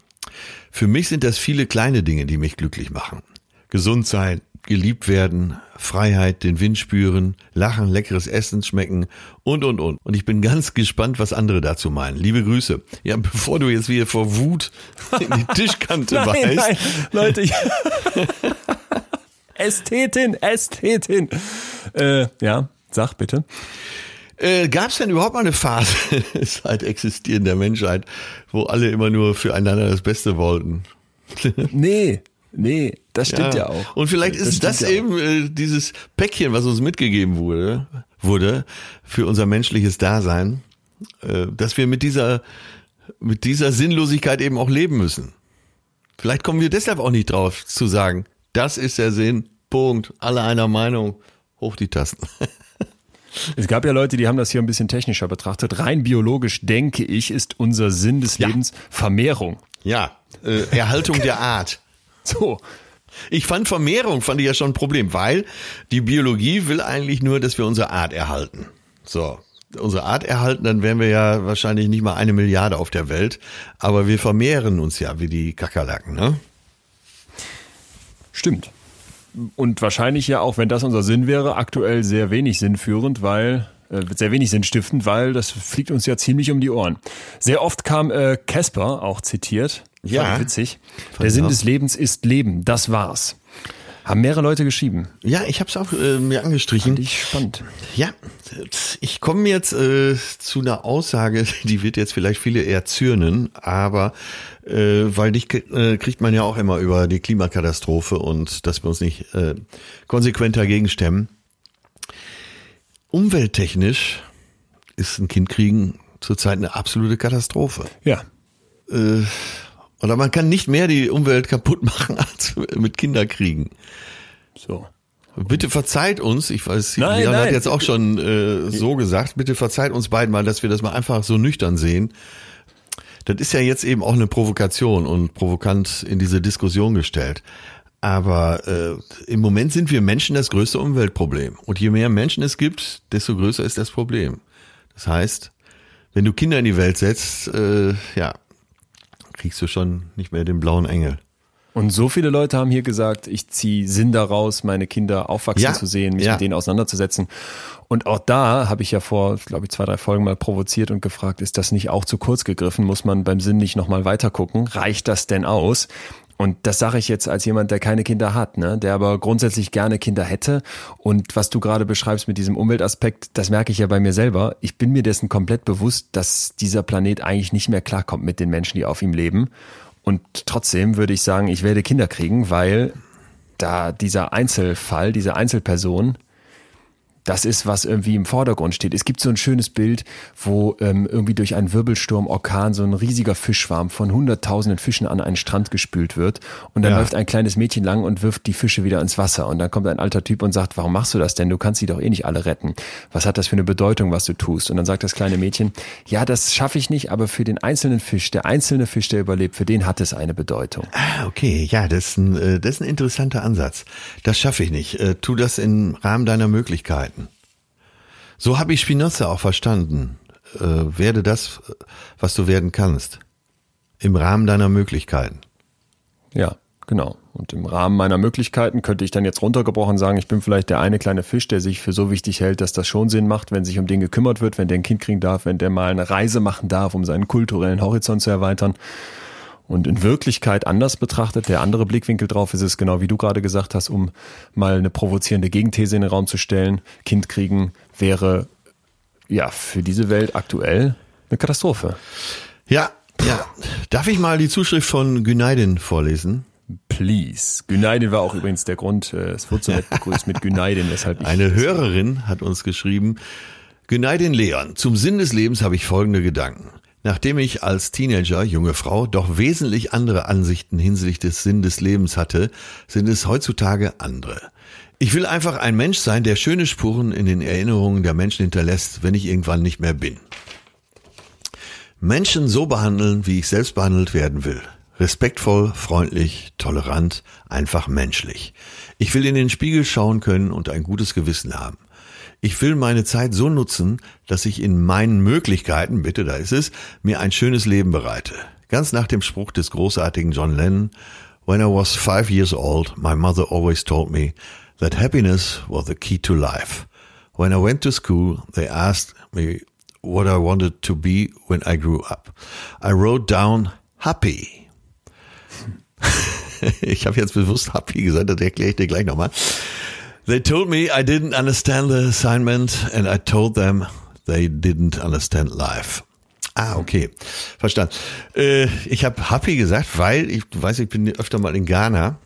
Für mich sind das viele kleine Dinge, die mich glücklich machen. Gesund sein, geliebt werden, Freiheit, den Wind spüren, lachen, leckeres Essen schmecken und, und, und. Und ich bin ganz gespannt, was andere dazu meinen. Liebe Grüße. Ja, bevor du jetzt wieder vor Wut in die Tischkante nein, beißt. Nein, Leute. Ich Ästhetin, Ästhetin. Äh, ja, sag bitte. Äh, Gab es denn überhaupt mal eine Phase seit Existieren der Menschheit, wo alle immer nur füreinander das Beste wollten? nee, nee, das stimmt ja, ja auch. Und vielleicht das ist das ja eben äh, dieses Päckchen, was uns mitgegeben wurde, wurde für unser menschliches Dasein, äh, dass wir mit dieser mit dieser Sinnlosigkeit eben auch leben müssen. Vielleicht kommen wir deshalb auch nicht drauf zu sagen, das ist der Sinn, Punkt, alle einer Meinung, hoch die Tasten. Es gab ja Leute, die haben das hier ein bisschen technischer betrachtet. Rein biologisch, denke ich, ist unser Sinn des ja. Lebens Vermehrung. Ja, äh, Erhaltung der Art. So. Ich fand Vermehrung, fand ich ja schon ein Problem, weil die Biologie will eigentlich nur, dass wir unsere Art erhalten. So. unsere Art erhalten, dann wären wir ja wahrscheinlich nicht mal eine Milliarde auf der Welt. Aber wir vermehren uns ja wie die Kakerlaken, ne? Stimmt. Und wahrscheinlich ja auch, wenn das unser Sinn wäre, aktuell sehr wenig sinnführend, weil äh, sehr wenig sinnstiftend, weil das fliegt uns ja ziemlich um die Ohren. Sehr oft kam äh, Casper äh, auch zitiert. Ja. Witzig. Der Sinn des Lebens ist Leben. Das war's. Haben mehrere Leute geschrieben. Ja, ich habe es auch äh, mir angestrichen. Fand ich spannend. Ja, ich komme jetzt äh, zu einer Aussage, die wird jetzt vielleicht viele eher zürnen, aber äh, weil dich äh, kriegt man ja auch immer über die Klimakatastrophe und dass wir uns nicht äh, konsequent dagegen stemmen. Umwelttechnisch ist ein Kind kriegen zurzeit eine absolute Katastrophe. Ja. Äh, oder man kann nicht mehr die Umwelt kaputt machen als mit Kinderkriegen. So. Bitte verzeiht uns, ich weiß, Nein, nein. hat jetzt auch schon äh, so gesagt, bitte verzeiht uns beiden mal, dass wir das mal einfach so nüchtern sehen. Das ist ja jetzt eben auch eine Provokation und provokant in diese Diskussion gestellt. Aber äh, im Moment sind wir Menschen das größte Umweltproblem. Und je mehr Menschen es gibt, desto größer ist das Problem. Das heißt, wenn du Kinder in die Welt setzt, äh, ja, kriegst du schon nicht mehr den blauen Engel. Und so viele Leute haben hier gesagt, ich ziehe Sinn daraus, meine Kinder aufwachsen Ja, zu sehen, mich ja. mit denen auseinanderzusetzen. Und auch da habe ich ja vor, glaube ich, zwei, drei Folgen mal provoziert und gefragt, ist das nicht auch zu kurz gegriffen? Muss man beim Sinn nicht nochmal weiter gucken? Reicht das denn aus? Und das sage ich jetzt als jemand, der keine Kinder hat, ne? der aber grundsätzlich gerne Kinder hätte. Und was du gerade beschreibst mit diesem Umweltaspekt, das merke ich ja bei mir selber. Ich bin mir dessen komplett bewusst, dass dieser Planet eigentlich nicht mehr klarkommt mit den Menschen, die auf ihm leben. Und trotzdem würde ich sagen, ich werde Kinder kriegen, weil da dieser Einzelfall, diese Einzelperson, das ist, was irgendwie im Vordergrund steht. Es gibt so ein schönes Bild, wo ähm, irgendwie durch einen Wirbelsturm, Orkan, so ein riesiger Fischschwarm von hunderttausenden Fischen an einen Strand gespült wird. Und dann Ja. läuft ein kleines Mädchen lang und wirft die Fische wieder ins Wasser. Und dann kommt ein alter Typ und sagt, warum machst du das denn? Du kannst sie doch eh nicht alle retten. Was hat das für eine Bedeutung, was du tust? Und dann sagt das kleine Mädchen, ja, das schaffe ich nicht, aber für den einzelnen Fisch, der einzelne Fisch, der überlebt, für den hat es eine Bedeutung. Ah, okay, ja, das ist ein, äh, das ist ein interessanter Ansatz. Das schaffe ich nicht. Äh, Tu das im Rahmen deiner Möglichkeiten. So habe ich Spinoza auch verstanden. Äh, Werde das, was du werden kannst. Im Rahmen deiner Möglichkeiten. Ja, genau. Und im Rahmen meiner Möglichkeiten könnte ich dann jetzt runtergebrochen sagen, ich bin vielleicht der eine kleine Fisch, der sich für so wichtig hält, dass das schon Sinn macht, wenn sich um den gekümmert wird, wenn der ein Kind kriegen darf, wenn der mal eine Reise machen darf, um seinen kulturellen Horizont zu erweitern. Und in Wirklichkeit anders betrachtet, der andere Blickwinkel drauf ist es genau wie du gerade gesagt hast, um mal eine provozierende Gegenthese in den Raum zu stellen. Kind kriegen wäre ja für diese Welt aktuell eine Katastrophe. Ja, ja. Darf ich mal die Zuschrift von Günaydin vorlesen? Please. Günaydin war auch übrigens der Grund, äh, es wurde so nett begrüßt mit Günaydin, weshalb ich Eine Hörerin hat uns geschrieben, Günaydin Leon, zum Sinn des Lebens habe ich folgende Gedanken. Nachdem ich als Teenager, junge Frau, doch wesentlich andere Ansichten hinsichtlich des Sinn des Lebens hatte, sind es heutzutage andere. Ich will einfach ein Mensch sein, der schöne Spuren in den Erinnerungen der Menschen hinterlässt, wenn ich irgendwann nicht mehr bin. Menschen so behandeln, wie ich selbst behandelt werden will. Respektvoll, freundlich, tolerant, einfach menschlich. Ich will in den Spiegel schauen können und ein gutes Gewissen haben. Ich will meine Zeit so nutzen, dass ich in meinen Möglichkeiten, bitte, da ist es, mir ein schönes Leben bereite. Ganz nach dem Spruch des großartigen John Lennon, When I was five years old, my mother always told me that happiness was the key to life. When I went to school, they asked me what I wanted to be when I grew up. I wrote down happy. ich habe jetzt bewusst happy gesagt, das erkläre ich dir gleich nochmal. They told me I didn't understand the assignment and I told them they didn't understand life. Ah, okay. Verstanden. Äh, ich habe happy gesagt, weil ich du weißt, ich bin öfter mal in Ghana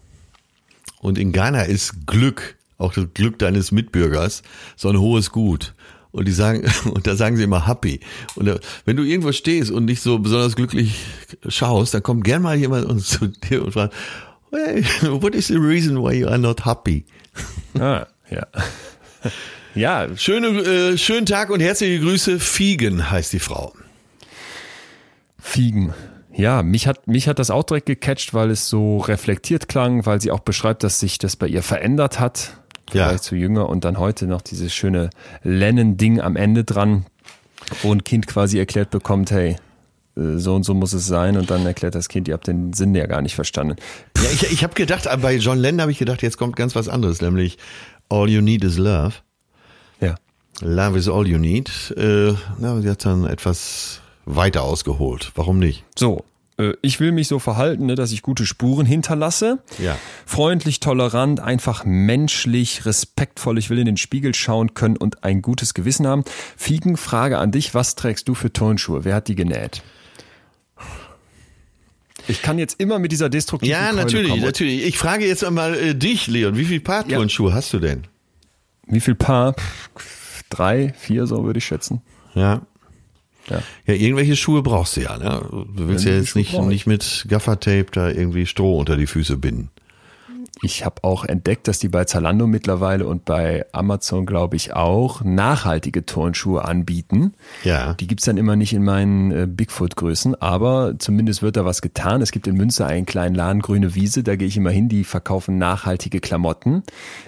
und in Ghana ist Glück, auch das Glück deines Mitbürgers, so ein hohes Gut. Und die sagen, und da sagen sie immer happy. Und da, wenn du irgendwo stehst und nicht so besonders glücklich schaust, dann kommt gern mal jemand und zu dir und fragt, hey, what is the reason why you are not happy? Ah, ja. ja, Schöne, äh, schönen Tag und herzliche Grüße. Fiegen heißt die Frau. Fiegen. Ja, mich hat, mich hat das auch direkt gecatcht, weil es so reflektiert klang, weil sie auch beschreibt, dass sich das bei ihr verändert hat. Ja. Vielleicht zu jünger und dann heute noch dieses schöne Lennon-Ding am Ende dran. Wo ein Kind quasi erklärt bekommt, hey, äh, so und so muss es sein und dann erklärt das Kind, ihr habt den Sinn ja gar nicht verstanden. Ja, ich ich habe gedacht, bei John Lennon habe ich gedacht, jetzt kommt ganz was anderes, nämlich All You Need is Love. Ja. Love is all you need. Äh, na, sie hat dann etwas weiter ausgeholt. Warum nicht? So, äh, ich will mich so verhalten, ne, dass ich gute Spuren hinterlasse. Ja. Freundlich, tolerant, einfach menschlich, respektvoll. Ich will in den Spiegel schauen können und ein gutes Gewissen haben. Fiegen, Frage an dich. Was trägst du für Turnschuhe? Wer hat die genäht? Ich kann jetzt immer mit dieser destruktiven Ja, Keule natürlich, kommen. natürlich. Ich frage jetzt einmal äh, dich, Leon. Wie viel Paar Ja. Turnschuhe hast du denn? Wie viel Paar? Drei, vier, so würde ich schätzen. Ja. Ja. Ja, irgendwelche Schuhe brauchst du ja, ne? Du willst ja jetzt Schuhe nicht, nicht mit Gaffertape da irgendwie Stroh unter die Füße binden. Ich habe auch entdeckt, dass die bei Zalando mittlerweile und bei Amazon, glaube ich, auch nachhaltige Turnschuhe anbieten. Ja. Die gibt's dann immer nicht in meinen äh, Bigfoot-Größen, aber zumindest wird da was getan. Es gibt in Münster einen kleinen Laden, Grüne Wiese, da gehe ich immer hin, die verkaufen nachhaltige Klamotten.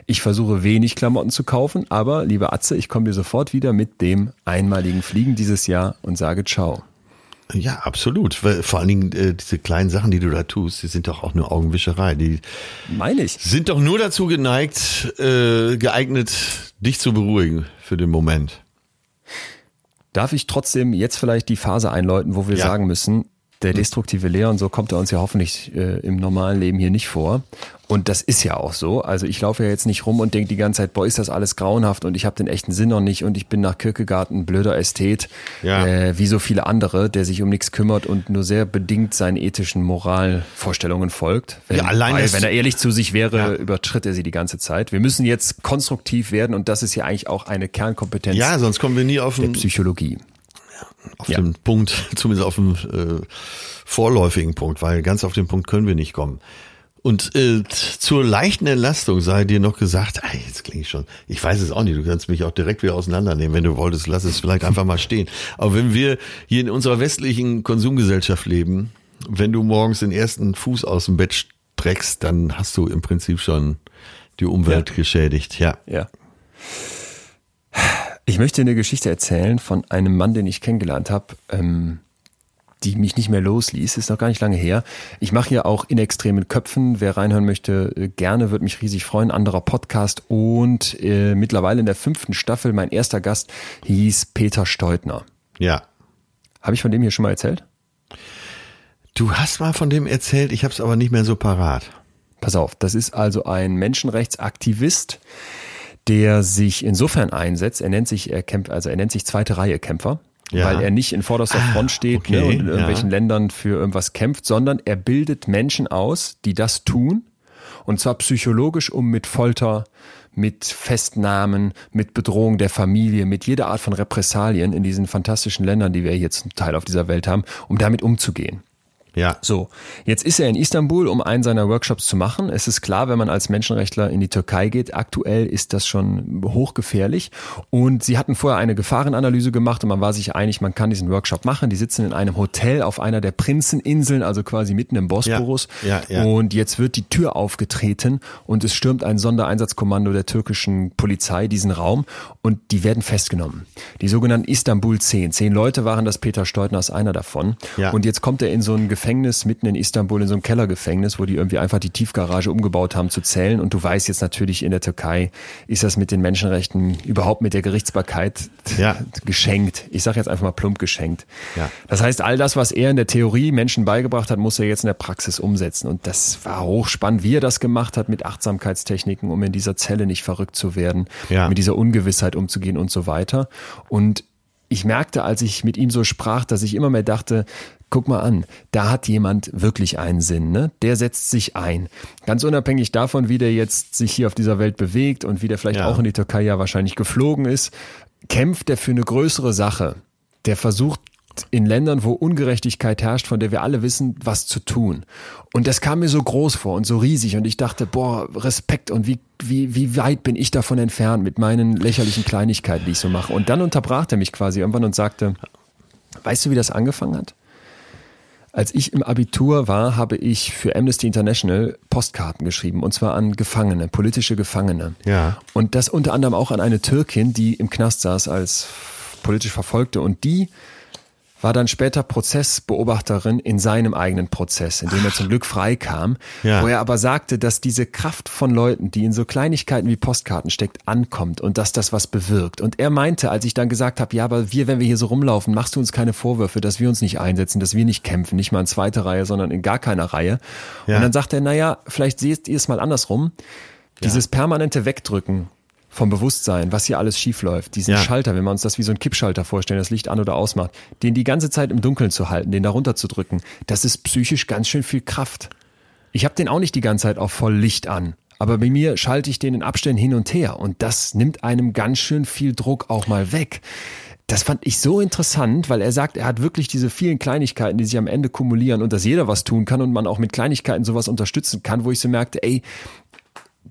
Ich versuche wenig Klamotten zu kaufen, aber liebe Atze, ich komme dir sofort wieder mit dem einmaligen Fliegen dieses Jahr und sage Ciao. Ja, absolut. Vor allen Dingen äh, diese kleinen Sachen, die du da tust, die sind doch auch nur Augenwischerei. Die Meine ich. sind doch nur dazu geneigt, äh, geeignet, dich zu beruhigen für den Moment. Darf ich trotzdem jetzt vielleicht die Phase einläuten, wo wir Ja. sagen müssen, der destruktive Leon, so kommt er uns ja hoffentlich äh, im normalen Leben hier nicht vor. Und das ist ja auch so. Also ich laufe ja jetzt nicht rum und denke die ganze Zeit, boah, ist das alles grauenhaft und ich habe den echten Sinn noch nicht und ich bin nach Kierkegaard ein blöder Ästhet, Ja. äh, wie so viele andere, der sich um nichts kümmert und nur sehr bedingt seinen ethischen Moralvorstellungen folgt. Wenn, Ja, allein weil, wenn er ehrlich zu sich wäre, Ja. übertritt er sie die ganze Zeit. Wir müssen jetzt konstruktiv werden und das ist ja eigentlich auch eine Kernkompetenz Ja, sonst kommen wir nie auf der Psychologie. Auf Ja. den Punkt, zumindest auf den äh, vorläufigen Punkt, weil ganz auf den Punkt können wir nicht kommen. Und äh, zur leichten Entlastung sei dir noch gesagt, ey, jetzt klinge ich schon, ich weiß es auch nicht, du kannst mich auch direkt wieder auseinandernehmen, wenn du wolltest, lass es vielleicht einfach mal stehen. Aber wenn wir hier in unserer westlichen Konsumgesellschaft leben, wenn du morgens den ersten Fuß aus dem Bett streckst, dann hast du im Prinzip schon die Umwelt geschädigt, ja. Ja. Ich möchte eine Geschichte erzählen von einem Mann, den ich kennengelernt habe, ähm, die mich nicht mehr losließ. Ist noch gar nicht lange her. Ich mache ja auch in extremen Köpfen. Wer reinhören möchte, äh, gerne, würde mich riesig freuen. Anderer Podcast und äh, mittlerweile in der fünften Staffel. Mein erster Gast hieß Peter Steutner. Ja. Habe ich von dem hier schon mal erzählt? Du hast mal von dem erzählt, ich habe es aber nicht mehr so parat. Pass auf, das ist also ein Menschenrechtsaktivist, der sich insofern einsetzt, er nennt sich, er kämpft, also er nennt sich zweite Reihe Kämpfer, Ja. weil er nicht in vorderster Ah, Front steht okay, ne, und in irgendwelchen ja. Ländern für irgendwas kämpft, sondern er bildet Menschen aus, die das tun. Und zwar psychologisch, um mit Folter, mit Festnahmen, mit Bedrohung der Familie, mit jeder Art von Repressalien in diesen fantastischen Ländern, die wir hier zum Teil auf dieser Welt haben, um damit umzugehen. Ja. So, jetzt ist er in Istanbul, um einen seiner Workshops zu machen. Es ist klar, wenn man als Menschenrechtler in die Türkei geht, aktuell ist das schon hochgefährlich. Und sie hatten vorher eine Gefahrenanalyse gemacht und man war sich einig, man kann diesen Workshop machen. Die sitzen in einem Hotel auf einer der Prinzeninseln, also quasi mitten im Bosporus. Ja, ja, ja. Und jetzt wird die Tür aufgetreten und es stürmt ein Sondereinsatzkommando der türkischen Polizei diesen Raum und die werden festgenommen. Die sogenannten Istanbul 10. Zehn Leute waren das, Peter Steutner ist einer davon. Ja. Und jetzt kommt er in so ein Gefängnis mitten in Istanbul, in so ein Kellergefängnis, wo die irgendwie einfach die Tiefgarage umgebaut haben zu zählen. Und du weißt jetzt natürlich, in der Türkei ist das mit den Menschenrechten überhaupt mit der Gerichtsbarkeit Ja. geschenkt. Ich sage jetzt einfach mal plump geschenkt. Ja. Das heißt, all das, was er in der Theorie Menschen beigebracht hat, muss er jetzt in der Praxis umsetzen. Und das war hochspannend, wie er das gemacht hat mit Achtsamkeitstechniken, um in dieser Zelle nicht verrückt zu werden, Ja. mit dieser Ungewissheit umzugehen und so weiter. Und ich merkte, als ich mit ihm so sprach, dass ich immer mehr dachte, guck mal an, da hat jemand wirklich einen Sinn, ne? Der setzt sich ein. Ganz unabhängig davon, wie der jetzt sich hier auf dieser Welt bewegt und wie der vielleicht Ja. auch in die Türkei ja wahrscheinlich geflogen ist, kämpft er für eine größere Sache. Der versucht in Ländern, wo Ungerechtigkeit herrscht, von der wir alle wissen, was zu tun. Und das kam mir so groß vor und so riesig und ich dachte, boah, Respekt und wie, wie, wie weit bin ich davon entfernt mit meinen lächerlichen Kleinigkeiten, die ich so mache. Und dann unterbrach er mich quasi irgendwann und sagte, weißt du, wie das angefangen hat? Als ich im Abitur war, habe ich für Amnesty International Postkarten geschrieben und zwar an Gefangene, politische Gefangene. Ja. Und das unter anderem auch an eine Türkin, die im Knast saß als politisch verfolgte. Und die war dann später Prozessbeobachterin in seinem eigenen Prozess, in dem er zum Glück frei kam, ja. wo er aber sagte, dass diese Kraft von Leuten, die in so Kleinigkeiten wie Postkarten steckt, ankommt und dass das was bewirkt. Und er meinte, als ich dann gesagt habe, ja, aber wir, wenn wir hier so rumlaufen, machst du uns keine Vorwürfe, dass wir uns nicht einsetzen, dass wir nicht kämpfen, nicht mal in zweiter Reihe, sondern in gar keiner Reihe. Ja. Und dann sagt er, naja, vielleicht seht ihr es mal andersrum. Dieses permanente Wegdrücken vom Bewusstsein, was hier alles schiefläuft, diesen ja. Schalter, wenn wir uns das wie so ein Kippschalter vorstellen, das Licht an oder ausmacht, den die ganze Zeit im Dunkeln zu halten, den da runter zu drücken, das ist psychisch ganz schön viel Kraft. Ich habe den auch nicht die ganze Zeit auf voll Licht an. Aber bei mir schalte ich den in Abständen hin und her und das nimmt einem ganz schön viel Druck auch mal weg. Das fand ich so interessant, weil er sagt, er hat wirklich diese vielen Kleinigkeiten, die sich am Ende kumulieren und dass jeder was tun kann und man auch mit Kleinigkeiten sowas unterstützen kann, wo ich so merkte, ey,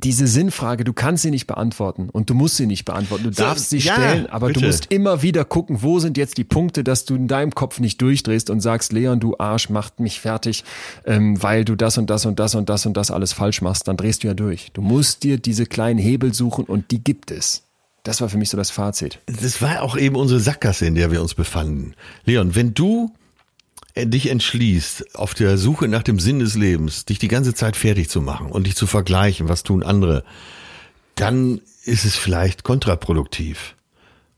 diese Sinnfrage, du kannst sie nicht beantworten und du musst sie nicht beantworten. Du so, darfst sie ja, stellen, aber bitte. du musst immer wieder gucken, wo sind jetzt die Punkte, dass du in deinem Kopf nicht durchdrehst und sagst, Leon, du Arsch, macht mich fertig, ähm, weil du das und das und das und das und das alles falsch machst. Dann drehst du ja durch. Du musst dir diese kleinen Hebel suchen und die gibt es. Das war für mich so das Fazit. Das war auch eben unsere Sackgasse, in der wir uns befanden. Leon, wenn du dich entschließt, auf der Suche nach dem Sinn des Lebens, dich die ganze Zeit fertig zu machen und dich zu vergleichen, was tun andere, dann ist es vielleicht kontraproduktiv.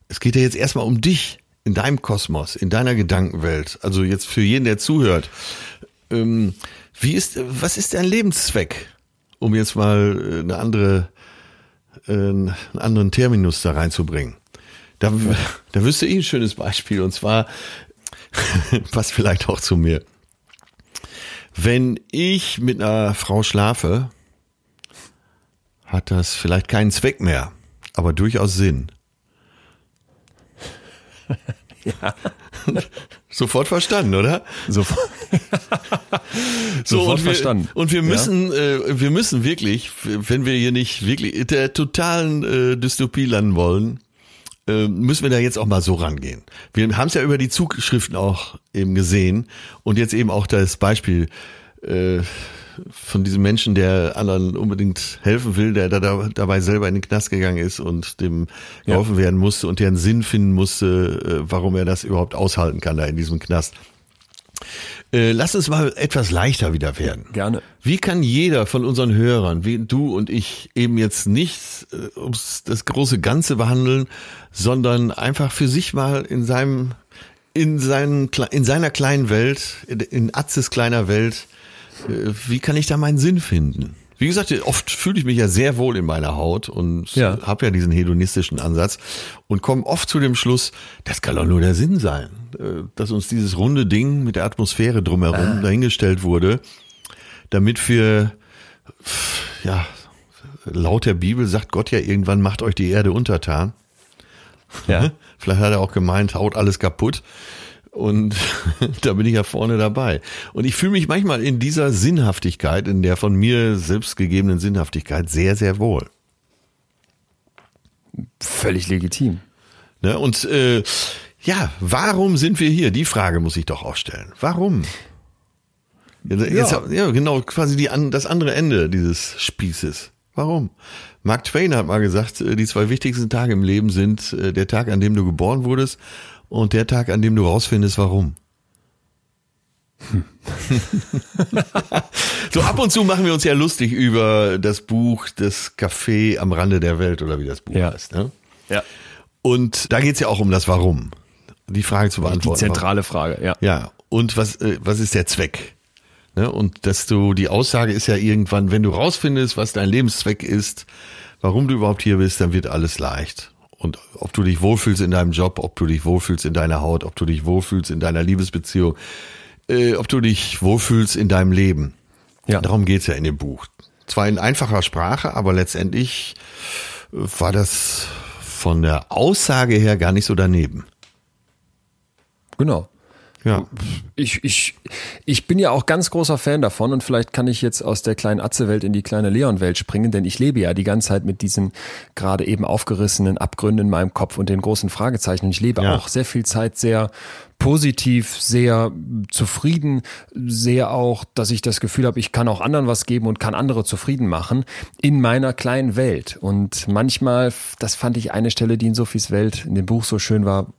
Es geht ja jetzt erstmal um dich in deinem Kosmos, in deiner Gedankenwelt. Also jetzt für jeden, der zuhört. Ähm, wie ist, was ist dein Lebenszweck? Um jetzt mal äh, eine andere, äh, einen anderen Terminus da reinzubringen. Da, da wüsste ich ein schönes Beispiel. Und zwar passt vielleicht auch zu mir. Wenn ich mit einer Frau schlafe, hat das vielleicht keinen Zweck mehr, aber durchaus Sinn. ja. Sofort verstanden, oder? Sofort, so, Sofort und wir, verstanden. Und wir müssen, ja. äh, wir müssen wirklich, wenn wir hier nicht wirklich der totalen äh, Dystopie landen wollen, äh, müssen wir da jetzt auch mal so rangehen. Wir haben es ja über die Zugschriften auch eben gesehen und jetzt eben auch das Beispiel äh, von diesem Menschen, der anderen unbedingt helfen will, der da, dabei selber in den Knast gegangen ist und dem geholfen ja. werden musste und der einen Sinn finden musste, äh, warum er das überhaupt aushalten kann da in diesem Knast. Äh, lass uns mal etwas leichter wieder werden. Gerne. Wie kann jeder von unseren Hörern, wie du und ich, eben jetzt nicht äh, ums das große Ganze behandeln, sondern einfach für sich mal in seinem, in seinen, in seiner kleinen Welt, in Atzes kleiner Welt, äh, wie kann ich da meinen Sinn finden? Wie gesagt, oft fühle ich mich ja sehr wohl in meiner Haut und ja. habe ja diesen hedonistischen Ansatz und komme oft zu dem Schluss, das kann doch nur der Sinn sein, äh, dass uns dieses runde Ding mit der Atmosphäre drumherum ah. dahingestellt wurde, damit wir, ja, laut der Bibel sagt Gott ja irgendwann, macht euch die Erde untertan. Ja. Vielleicht hat er auch gemeint, haut alles kaputt. Und da bin ich ja vorne dabei. Und ich fühle mich manchmal in dieser Sinnhaftigkeit, in der von mir selbst gegebenen Sinnhaftigkeit sehr, sehr wohl. Völlig legitim. Ne? Und äh, ja, warum sind wir hier? Die Frage muss ich doch auch stellen. Warum? Jetzt, ja. ja, genau, quasi die, das andere Ende dieses Spießes. Warum? Mark Twain hat mal gesagt, äh, die zwei wichtigsten Tage im Leben sind äh, der Tag, an dem du geboren wurdest und der Tag, an dem du rausfindest, warum. Hm. so ab und zu machen wir uns ja lustig über das Buch Das Café am Rande der Welt oder wie das Buch ja. heißt. Ne? Ja. Und da geht's ja auch um das Warum. Die Frage zu beantworten. Die zentrale Frage, ja. Ja. Und was, äh, was ist der Zweck? Ne? Und dass du, die Aussage ist ja irgendwann, wenn du rausfindest, was dein Lebenszweck ist, warum du überhaupt hier bist, dann wird alles leicht. Und ob du dich wohlfühlst in deinem Job, ob du dich wohlfühlst in deiner Haut, ob du dich wohlfühlst in deiner Liebesbeziehung, äh, ob du dich wohlfühlst in deinem Leben. Ja. Darum geht's ja in dem Buch. Zwar in einfacher Sprache, aber letztendlich äh, war das von der Aussage her gar nicht so daneben. Genau. Ja. Ich, ich, ich bin ja auch ganz großer Fan davon und vielleicht kann ich jetzt aus der kleinen Atze-Welt in die kleine Leon-Welt springen, denn ich lebe ja die ganze Zeit mit diesen gerade eben aufgerissenen Abgründen in meinem Kopf und den großen Fragezeichen. Und ich lebe ja. auch sehr viel Zeit sehr positiv, sehr zufrieden, sehr auch, dass ich das Gefühl habe, ich kann auch anderen was geben und kann andere zufrieden machen in meiner kleinen Welt. Und manchmal, das fand ich eine Stelle, die in Sophies Welt in dem Buch so schön war,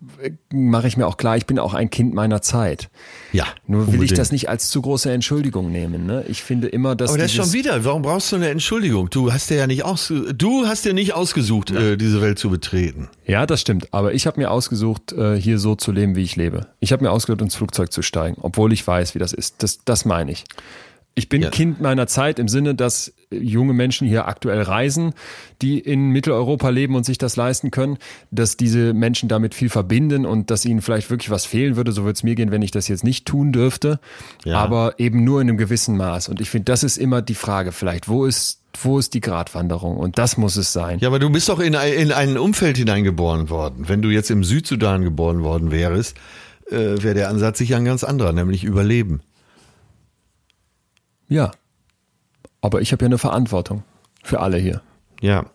mache ich mir auch klar, ich bin auch ein Kind meiner Zeit. Ja. Nur will unbedingt. ich das nicht als zu große Entschuldigung nehmen. Ne? Ich finde immer, dass. Aber das schon wieder. Warum brauchst du eine Entschuldigung? Du hast dir ja nicht aus, du hast dir nicht ausgesucht, ja. äh, diese Welt zu betreten. Ja, das stimmt. Aber ich habe mir ausgesucht, äh, hier so zu leben, wie ich lebe. Ich habe mir ausgesucht, ins Flugzeug zu steigen, obwohl ich weiß, wie das ist. Das, das meine ich. Ich bin ja. Kind meiner Zeit im Sinne, dass junge Menschen hier aktuell reisen, die in Mitteleuropa leben und sich das leisten können, dass diese Menschen damit viel verbinden und dass ihnen vielleicht wirklich was fehlen würde. So würde es mir gehen, wenn ich das jetzt nicht tun dürfte. Ja. Aber eben nur in einem gewissen Maß. Und ich finde, das ist immer die Frage vielleicht. Wo ist wo ist die Gratwanderung? Und das muss es sein. Ja, aber du bist doch in ein, in ein Umfeld hineingeboren worden. Wenn du jetzt im Südsudan geboren worden wärst, äh, wäre der Ansatz sicher ein ganz anderer, nämlich Überleben. Ja. Aber ich habe ja eine Verantwortung für alle hier. Ja.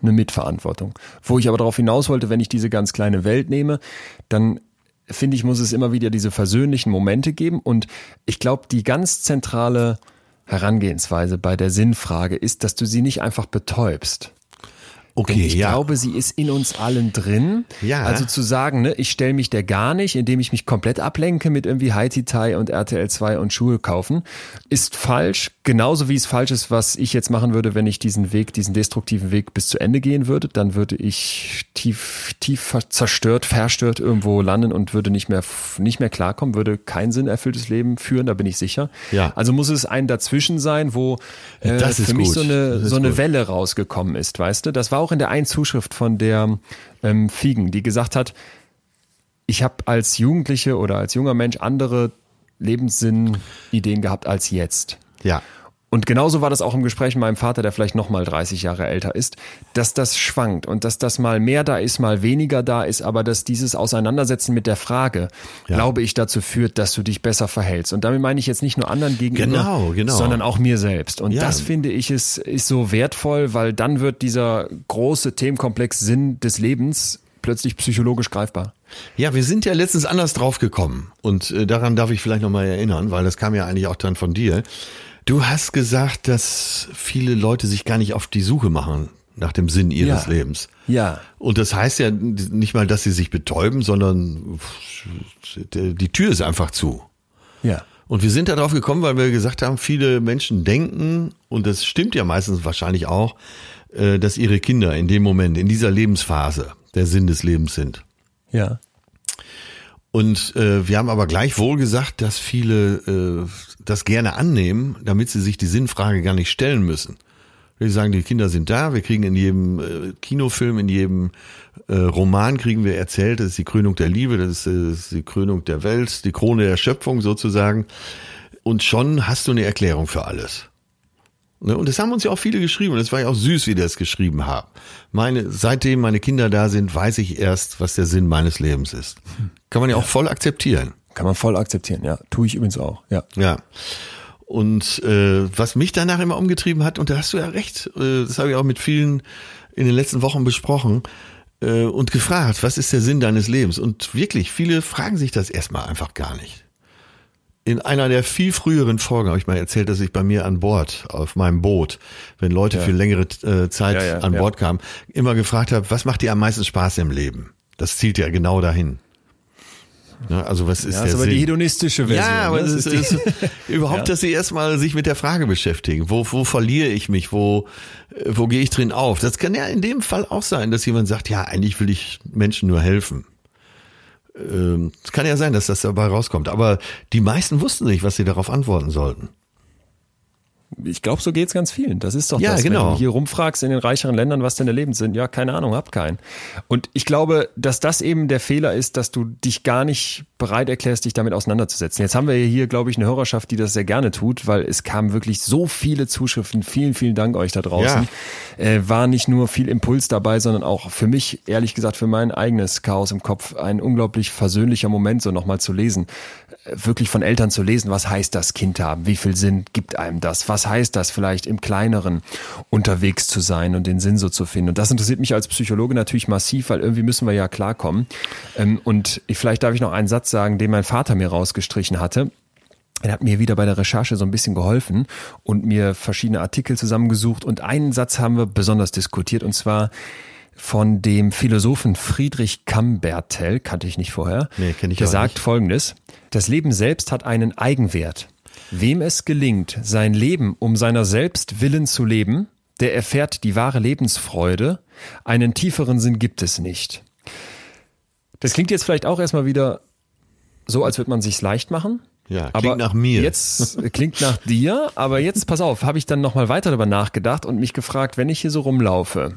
Eine Mitverantwortung. Wo ich aber darauf hinaus wollte, wenn ich diese ganz kleine Welt nehme, dann finde ich, muss es immer wieder diese versöhnlichen Momente geben. Und ich glaube, die ganz zentrale Herangehensweise bei der Sinnfrage ist, dass du sie nicht einfach betäubst. Okay, Denn ich ja. glaube, sie ist in uns allen drin. Ja. Also zu sagen, ne, ich stelle mich der gar nicht, indem ich mich komplett ablenke mit irgendwie Haiti-Tai und RTL 2 und Schuhe kaufen, ist falsch. Genauso wie es falsch ist, was ich jetzt machen würde, wenn ich diesen Weg, diesen destruktiven Weg bis zu Ende gehen würde. Dann würde ich tief, tief zerstört, verstört irgendwo landen und würde nicht mehr, nicht mehr klarkommen, würde kein sinnerfülltes Leben führen, da bin ich sicher. Ja. Also muss es ein Dazwischen sein, wo äh, für mich gut. so eine, so eine Welle rausgekommen ist, weißt du? Das war auch auch in der einen Zuschrift von der ähm, Fiegen, die gesagt hat, ich habe als Jugendliche oder als junger Mensch andere Lebenssinn-Ideen gehabt als jetzt. Ja. Und genauso war das auch im Gespräch mit meinem Vater, der vielleicht noch mal 30 Jahre älter ist, dass das schwankt und dass das mal mehr da ist, mal weniger da ist, aber dass dieses Auseinandersetzen mit der Frage, ja. glaube ich, dazu führt, dass du dich besser verhältst. Und damit meine ich jetzt nicht nur anderen gegenüber, genau, genau. sondern auch mir selbst. Und ja. das finde ich ist, ist so wertvoll, weil dann wird dieser große Themenkomplex Sinn des Lebens plötzlich psychologisch greifbar. Ja, wir sind ja letztens anders drauf gekommen und äh, daran darf ich vielleicht noch mal erinnern, weil das kam ja eigentlich auch dann von dir. Du hast gesagt, dass viele Leute sich gar nicht auf die Suche machen nach dem Sinn ihres ja. Lebens. Ja. Und das heißt ja nicht mal, dass sie sich betäuben, sondern die Tür ist einfach zu. Ja. Und wir sind darauf gekommen, weil wir gesagt haben, viele Menschen denken, und das stimmt ja meistens wahrscheinlich auch, äh, dass ihre Kinder in dem Moment, in dieser Lebensphase der Sinn des Lebens sind. Ja. Und äh, wir haben aber gleichwohl gesagt, dass viele äh, das gerne annehmen, damit sie sich die Sinnfrage gar nicht stellen müssen. Wir sagen, die Kinder sind da, wir kriegen in jedem äh, Kinofilm, in jedem äh, Roman kriegen wir erzählt, das ist die Krönung der Liebe, das ist, äh, das ist die Krönung der Welt, die Krone der Schöpfung sozusagen. Und schon hast du eine Erklärung für alles. Ne, und das haben uns ja auch viele geschrieben und es war ja auch süß, wie die das geschrieben haben. Meine, seitdem meine Kinder da sind, weiß ich erst, was der Sinn meines Lebens ist. Kann man ja, ja. auch voll akzeptieren. Kann man voll akzeptieren, ja. Tue ich übrigens auch, ja. Ja. Und äh, was mich danach immer umgetrieben hat, und da hast du ja recht, äh, das habe ich auch mit vielen in den letzten Wochen besprochen äh, und gefragt, was ist der Sinn deines Lebens? Und wirklich, viele fragen sich das erstmal einfach gar nicht. In einer der viel früheren Folgen habe ich mal erzählt, dass ich bei mir an Bord auf meinem Boot, wenn Leute ja. für längere äh, Zeit ja, ja, an Bord kamen, immer gefragt habe, was macht dir am meisten Spaß im Leben? Das zielt ja genau dahin. Ja, also was ist ja, der ist aber Sinn? die hedonistische Version. Ja, aber ne? es ist, ist überhaupt, ja. dass sie erstmal sich mit der Frage beschäftigen. Wo, wo verliere ich mich? Wo, wo gehe ich drin auf? Das kann ja in dem Fall auch sein, dass jemand sagt, ja, eigentlich will ich Menschen nur helfen. Ähm, es kann ja sein, dass das dabei rauskommt. Aber die meisten wussten nicht, was sie darauf antworten sollten. Ich glaube, so geht's ganz vielen. Das ist doch ja, das, genau. wenn du hier rumfragst in den reicheren Ländern, was deine Leben sind. Ja, keine Ahnung, hab keinen. Und ich glaube, dass das eben der Fehler ist, dass du dich gar nicht bereit erklärst, dich damit auseinanderzusetzen. Jetzt haben wir hier, glaube ich, eine Hörerschaft, die das sehr gerne tut, weil es kamen wirklich so viele Zuschriften. Vielen, vielen Dank euch da draußen. Ja. Äh, war nicht nur viel Impuls dabei, sondern auch für mich, ehrlich gesagt, für mein eigenes Chaos im Kopf ein unglaublich versöhnlicher Moment, so nochmal zu lesen. Äh, wirklich von Eltern zu lesen, was heißt das Kind haben? Wie viel Sinn gibt einem das? Was heißt das vielleicht im Kleineren unterwegs zu sein und den Sinn so zu finden? Und das interessiert mich als Psychologe natürlich massiv, weil irgendwie müssen wir ja klarkommen. Ähm, und vielleicht darf ich noch einen Satz Satz sagen, den mein Vater mir rausgestrichen hatte. Er hat mir wieder bei der Recherche so ein bisschen geholfen und mir verschiedene Artikel zusammengesucht und einen Satz haben wir besonders diskutiert und zwar von dem Philosophen Friedrich Cambertel, kannte ich nicht vorher. Nee, kenn ich Der auch sagt nicht. folgendes. Das Leben selbst hat einen Eigenwert. Wem es gelingt, sein Leben um seiner selbst willen zu leben, der erfährt die wahre Lebensfreude. Einen tieferen Sinn gibt es nicht. Das klingt jetzt vielleicht auch erstmal wieder so, als würde man sich's leicht machen. Ja, klingt aber nach mir. Jetzt klingt nach dir, aber jetzt pass auf, habe ich dann nochmal weiter darüber nachgedacht und mich gefragt, wenn ich hier so rumlaufe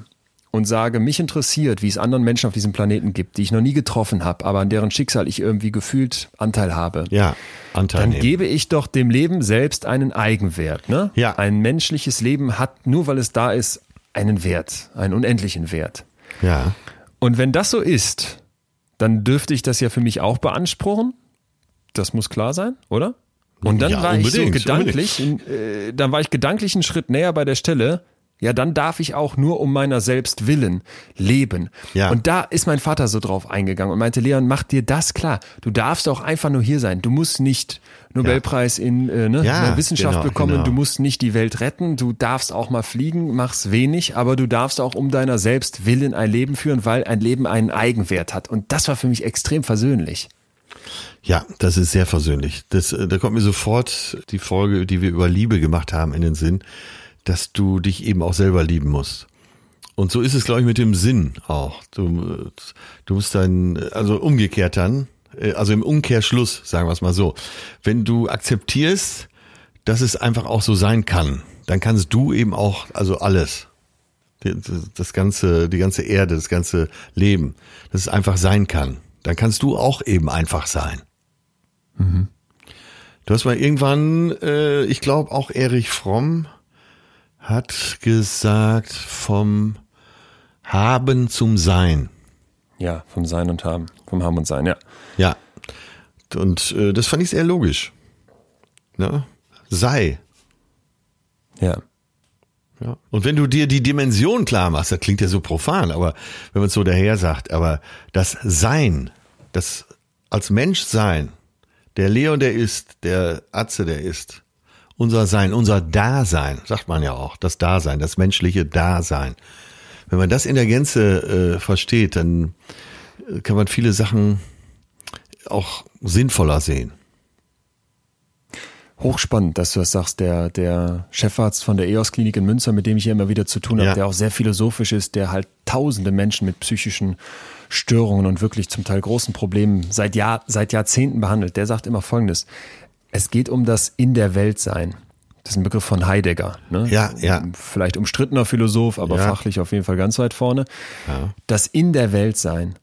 und sage, mich interessiert, wie es anderen Menschen auf diesem Planeten gibt, die ich noch nie getroffen habe, aber an deren Schicksal ich irgendwie gefühlt Anteil habe. Ja, Anteil Dann nehmen. gebe ich doch dem Leben selbst einen Eigenwert. Ne? Ja. Ein menschliches Leben hat, nur weil es da ist, einen Wert, einen unendlichen Wert. Ja. Und wenn das so ist, dann dürfte ich das ja für mich auch beanspruchen. Das muss klar sein, oder? Und dann Ja, war ich so gedanklich, in, äh, dann war ich gedanklich einen Schritt näher bei der Stelle. Ja, dann darf ich auch nur um meiner selbst willen leben. Ja. Und da ist mein Vater so drauf eingegangen und meinte, Leon, mach dir das klar. Du darfst auch einfach nur hier sein. Du musst nicht Nobelpreis in, äh, ne, Ja, in der Wissenschaft genau, bekommen. genau. Du musst nicht die Welt retten. Du darfst auch mal fliegen, mach's wenig, aber du darfst auch um deiner selbst willen ein Leben führen, weil ein Leben einen Eigenwert hat. Und das war für mich extrem versöhnlich. Ja, das ist sehr versöhnlich. Das, äh, da kommt mir sofort die Folge, die wir über Liebe gemacht haben, in den Sinn, dass du dich eben auch selber lieben musst. Und so ist es, glaube ich, mit dem Sinn auch. Du, äh, du musst dann, also umgekehrt dann, äh, also im Umkehrschluss, sagen wir es mal so, wenn du akzeptierst, dass es einfach auch so sein kann, dann kannst du eben auch, also alles, das ganze, die ganze Erde, das ganze Leben, dass es einfach sein kann, dann kannst du auch eben einfach sein. Du hast mal irgendwann, äh, ich glaube auch Erich Fromm hat gesagt vom Haben zum Sein. Ja, vom Sein und Haben, vom Haben und Sein, ja. Ja. Und äh, das fand ich sehr logisch. Ne? Sei. Ja. Ja. Und wenn du dir die Dimension klar machst, das klingt ja so profan, aber wenn man es so daher sagt, aber das Sein, das als Mensch sein, der Leon, der ist, der Atze, der ist, unser Sein, unser Dasein, sagt man ja auch, das Dasein, das menschliche Dasein. Wenn man das in der Gänze äh, versteht, dann kann man viele Sachen auch sinnvoller sehen. Hochspannend, dass du das sagst. Der, der Chefarzt von der EOS-Klinik in Münster, mit dem ich hier immer wieder zu tun habe, Ja. der auch sehr philosophisch ist, der halt tausende Menschen mit psychischen Störungen und wirklich zum Teil großen Problemen seit, Jahr, seit Jahrzehnten behandelt, der sagt immer Folgendes. Es geht um das In der Welt sein. Das ist ein Begriff von Heidegger. Ne? Ja, ja. Vielleicht umstrittener Philosoph, aber Ja. fachlich auf jeden Fall ganz weit vorne. Das In der Welt sein.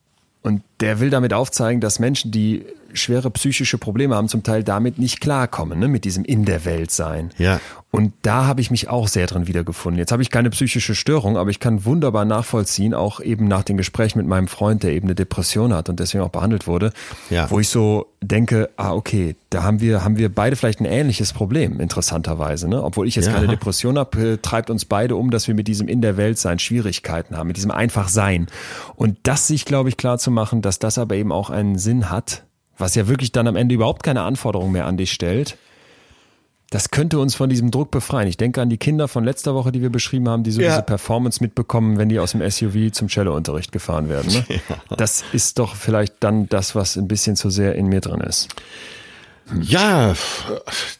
Und der will damit aufzeigen, dass Menschen, die schwere psychische Probleme haben, zum Teil damit nicht klarkommen, ne? mit diesem in der Welt sein. Ja. Und da habe ich mich auch sehr drin wiedergefunden. Jetzt habe ich keine psychische Störung, aber ich kann wunderbar nachvollziehen, auch eben nach dem Gespräch mit meinem Freund, der eben eine Depression hat und deswegen auch behandelt wurde, Ja. wo ich so denke, ah, okay, da haben wir, haben wir beide vielleicht ein ähnliches Problem, interessanterweise. Ne? Obwohl ich jetzt Ja. keine Depression habe, äh, treibt uns beide um, dass wir mit diesem in der Welt sein Schwierigkeiten haben, mit diesem einfach sein. Und das sich, glaube ich, klar zu machen, dass das aber eben auch einen Sinn hat, was ja wirklich dann am Ende überhaupt keine Anforderungen mehr an dich stellt. Das könnte uns von diesem Druck befreien. Ich denke an die Kinder von letzter Woche, die wir beschrieben haben, die so Ja. diese Performance mitbekommen, wenn die aus dem SUV zum Cellounterricht gefahren werden. Ne? Das ist doch vielleicht dann das, was ein bisschen zu sehr in mir drin ist. Ja,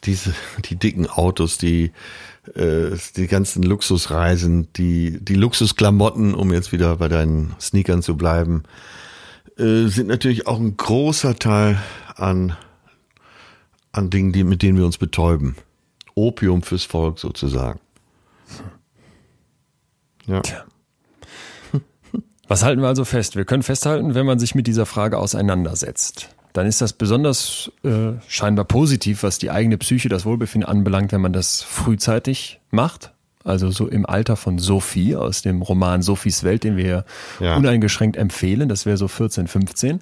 diese, die dicken Autos, die, äh, die ganzen Luxusreisen, die, die Luxusklamotten, um jetzt wieder bei deinen Sneakern zu bleiben, äh, sind natürlich auch ein großer Teil an, an Dingen, die, mit denen wir uns betäuben. Opium fürs Volk sozusagen. Ja. Was halten wir also fest? Wir können festhalten, wenn man sich mit dieser Frage auseinandersetzt, dann ist das besonders äh, scheinbar positiv, was die eigene Psyche, das Wohlbefinden anbelangt, wenn man das frühzeitig macht. Also so im Alter von Sophie aus dem Roman Sophies Welt, den wir Ja. uneingeschränkt empfehlen. Das wäre so 14, 15.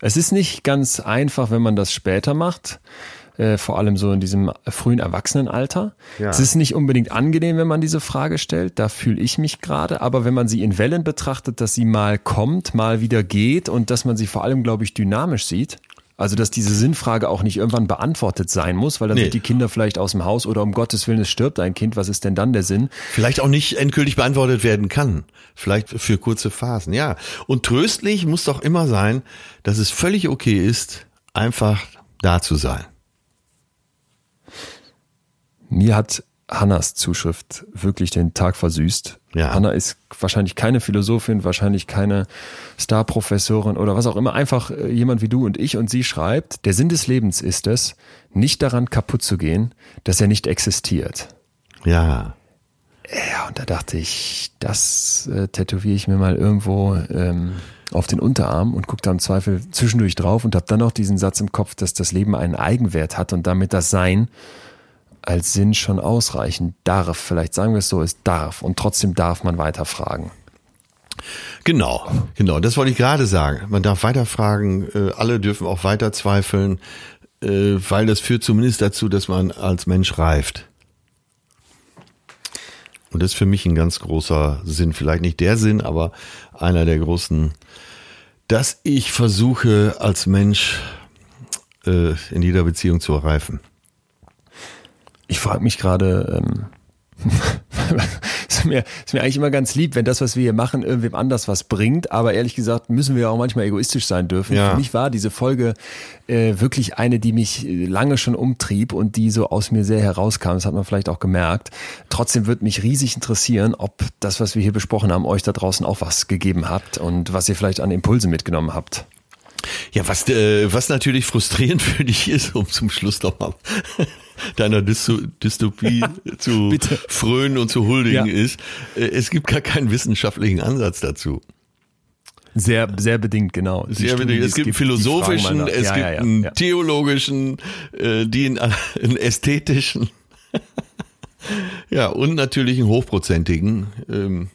Es ist nicht ganz einfach, wenn man das später macht. Äh, vor allem so in diesem frühen Erwachsenenalter. Ja. Es ist nicht unbedingt angenehm, wenn man diese Frage stellt, da fühle ich mich gerade, aber wenn man sie in Wellen betrachtet, dass sie mal kommt, mal wieder geht und dass man sie vor allem, glaube ich, dynamisch sieht, Also, dass diese Sinnfrage auch nicht irgendwann beantwortet sein muss, weil dann Nee. sind die Kinder vielleicht aus dem Haus oder um Gottes Willen, es stirbt ein Kind. Was ist denn dann der Sinn? Vielleicht auch nicht endgültig beantwortet werden kann. Vielleicht für kurze Phasen, ja. Und tröstlich muss doch immer sein, dass es völlig okay ist, einfach da zu sein. Mir hat Hannas Zuschrift wirklich den Tag versüßt. Ja. Hanna ist wahrscheinlich keine Philosophin, wahrscheinlich keine Starprofessorin oder was auch immer, einfach äh, jemand wie du und ich und sie schreibt, der Sinn des Lebens ist es, nicht daran kaputt zu gehen, dass er nicht existiert. Ja. Ja, und da dachte ich, das äh, tätowiere ich mir mal irgendwo ähm, auf den Unterarm und gucke da im Zweifel zwischendurch drauf und habe dann noch diesen Satz im Kopf, dass das Leben einen Eigenwert hat und damit das Sein als Sinn schon ausreichen darf. Vielleicht sagen wir es so, es darf und trotzdem darf man weiterfragen. Genau, genau. Das wollte ich gerade sagen. Man darf weiterfragen, äh, alle dürfen auch weiter zweifeln, äh, weil das führt zumindest dazu, dass man als Mensch reift. Und das ist für mich ein ganz großer Sinn. Vielleicht nicht der Sinn, aber einer der großen, dass ich versuche, als Mensch äh, in jeder Beziehung zu reifen. Ich frage mich gerade, ähm, ist, mir, ist mir eigentlich immer ganz lieb, wenn das, was wir hier machen, irgendwem anders was bringt. Aber ehrlich gesagt müssen wir auch manchmal egoistisch sein dürfen. Ja. Für mich war diese Folge äh, wirklich eine, die mich äh, lange schon umtrieb und die so aus mir sehr herauskam. Das hat man vielleicht auch gemerkt. Trotzdem wird mich riesig interessieren, ob das, was wir hier besprochen haben, euch da draußen auch was gegeben habt und was ihr vielleicht an Impulse mitgenommen habt. Ja, was, äh, was natürlich frustrierend für dich ist, um zum Schluss nochmal deiner Dysto Dystopie zu bitte. frönen und zu huldigen Ja. ist, äh, es gibt gar keinen wissenschaftlichen Ansatz dazu. Sehr, sehr bedingt, genau. Die Sehr Studien, bedingt. es gibt einen philosophischen, nach. es Ja, gibt ja, ja, einen ja. theologischen, äh, die einen, einen ästhetischen, ja, und natürlich einen hochprozentigen. Ähm,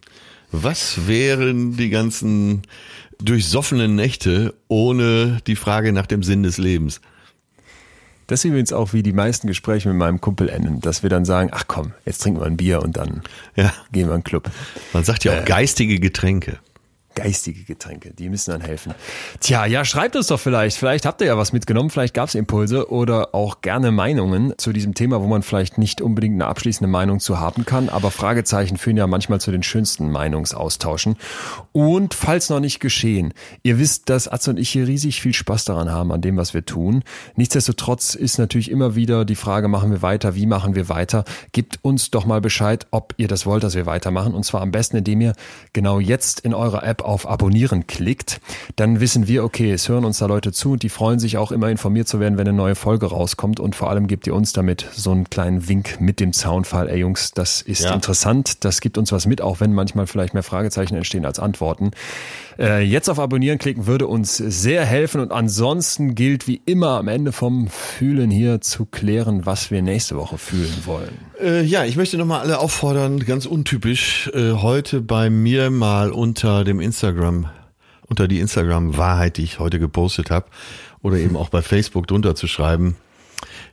was wären die ganzen durchsoffenen Nächte ohne die Frage nach dem Sinn des Lebens? Das ist übrigens auch, wie die meisten Gespräche mit meinem Kumpel enden, dass wir dann sagen, ach komm, jetzt trinken wir ein Bier und dann Ja, gehen wir in den Club. man sagt ja auch geistige Getränke. Geistige Getränke, die müssen dann helfen. Tja, ja, schreibt uns doch vielleicht. Vielleicht habt ihr ja was mitgenommen, vielleicht gab es Impulse oder auch gerne Meinungen zu diesem Thema, wo man vielleicht nicht unbedingt eine abschließende Meinung zu haben kann, aber Fragezeichen führen ja manchmal zu den schönsten Meinungsaustauschen. Und falls noch nicht geschehen, ihr wisst, dass Atze und ich hier riesig viel Spaß daran haben, an dem, was wir tun. Nichtsdestotrotz ist natürlich immer wieder die Frage, machen wir weiter, wie machen wir weiter? Gebt uns doch mal Bescheid, ob ihr das wollt, dass wir weitermachen. Und zwar am besten, indem ihr genau jetzt in eurer App auf Abonnieren klickt. Dann wissen wir, okay, es hören uns da Leute zu und die freuen sich auch immer informiert zu werden, wenn eine neue Folge rauskommt. Und vor allem gebt ihr uns damit so einen kleinen Wink mit dem Zaunfall. Ey Jungs, das ist Ja. interessant. Das gibt uns was mit, auch wenn manchmal vielleicht mehr Fragezeichen entstehen als Antworten. Äh, jetzt auf Abonnieren klicken würde uns sehr helfen. Und ansonsten gilt wie immer am Ende vom Fühlen hier zu klären, was wir nächste Woche fühlen wollen. Äh, ja, ich möchte nochmal alle auffordern, ganz untypisch, äh, heute bei mir mal unter dem Instagram, unter die Instagram-Wahrheit, die ich heute gepostet habe, oder eben auch bei Facebook drunter zu schreiben,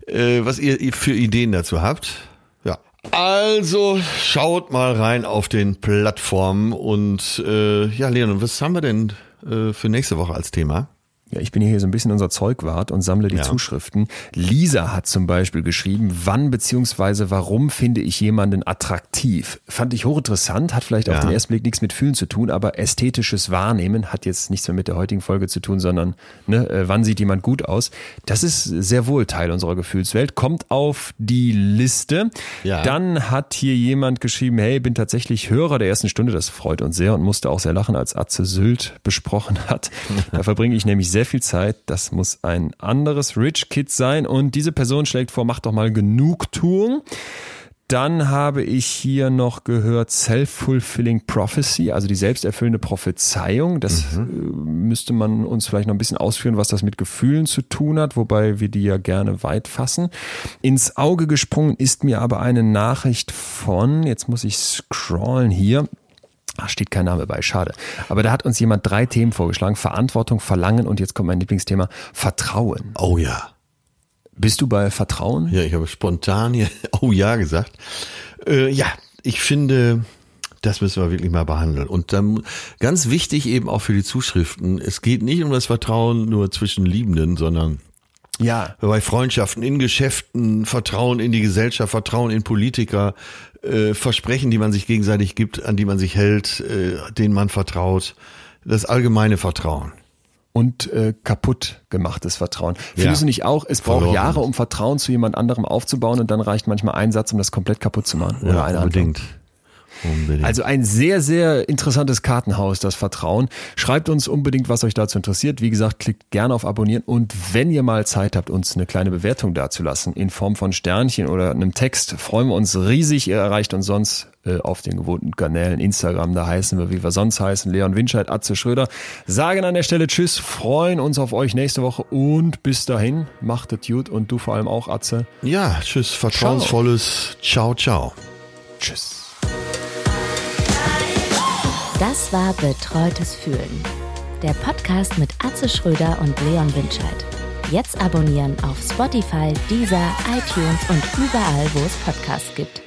äh, was ihr ihr für Ideen dazu habt. Also schaut mal rein auf den Plattformen und äh, ja, Leon, was haben wir denn äh, für nächste Woche als Thema? Ja, ich bin hier so ein bisschen unser Zeugwart und sammle die Ja. Zuschriften. Lisa hat zum Beispiel geschrieben, wann beziehungsweise warum finde ich jemanden attraktiv? Fand ich hochinteressant, hat vielleicht auf Ja. den ersten Blick nichts mit Fühlen zu tun, aber ästhetisches Wahrnehmen hat jetzt nichts mehr mit der heutigen Folge zu tun, sondern ne, äh, wann sieht jemand gut aus? Das ist sehr wohl Teil unserer Gefühlswelt, kommt auf die Liste. Ja. Dann hat hier jemand geschrieben, hey, bin tatsächlich Hörer der ersten Stunde, das freut uns sehr und musste auch sehr lachen, als Atze Sylt besprochen hat. Da verbringe ich nämlich sehr viel Zeit. Das muss ein anderes Rich Kid sein und diese Person schlägt vor, mach doch mal Genugtuung. Dann habe ich hier noch gehört Self-Fulfilling Prophecy, also die selbsterfüllende Prophezeiung. Das äh, müsste man uns vielleicht noch ein bisschen ausführen, was das mit Gefühlen zu tun hat, wobei wir die ja gerne weit fassen. Ins Auge gesprungen ist mir aber eine Nachricht von, jetzt muss ich scrollen hier, Ach, steht kein Name bei, schade. Aber da hat uns jemand drei Themen vorgeschlagen. Verantwortung, Verlangen und jetzt kommt mein Lieblingsthema, Vertrauen. Oh ja. Bist du bei Vertrauen? Ja, ich habe spontan hier Oh ja gesagt. Äh, ja, ich finde Das müssen wir wirklich mal behandeln. Und dann ganz wichtig eben auch für die Zuschriften, es geht nicht um das Vertrauen nur zwischen Liebenden, sondern Ja. bei Freundschaften, in Geschäften, Vertrauen in die Gesellschaft, Vertrauen in Politiker, äh, Versprechen, die man sich gegenseitig gibt, an die man sich hält, äh, denen man vertraut. Das allgemeine Vertrauen. und äh, kaputt gemachtes Vertrauen. Ja. Findest du nicht auch, es braucht Verloren. Jahre, um Vertrauen zu jemand anderem aufzubauen und dann reicht manchmal ein Satz, um das komplett kaputt zu machen? Oder eine Handlung? unbedingt. Unbedingt. Also ein sehr, sehr interessantes Kartenhaus, das Vertrauen. Schreibt uns unbedingt, was euch dazu interessiert. Wie gesagt, klickt gerne auf Abonnieren und wenn ihr mal Zeit habt, uns eine kleine Bewertung dazulassen in Form von Sternchen oder einem Text, freuen wir uns riesig. Ihr erreicht uns sonst äh, auf den gewohnten Kanälen Instagram, da heißen wir, wie wir sonst heißen, Leon Winscheid, Atze Schröder. Sagen an der Stelle Tschüss, freuen uns auf euch nächste Woche und bis dahin, macht es gut und du vor allem auch, Atze. ja, tschüss, vertrauensvolles Ciao, ciao. Tschüss. Das war Betreutes Fühlen. Der Podcast mit Atze Schröder und Leon Winscheid. Jetzt abonnieren auf Spotify, Deezer, iTunes und überall, wo es Podcasts gibt.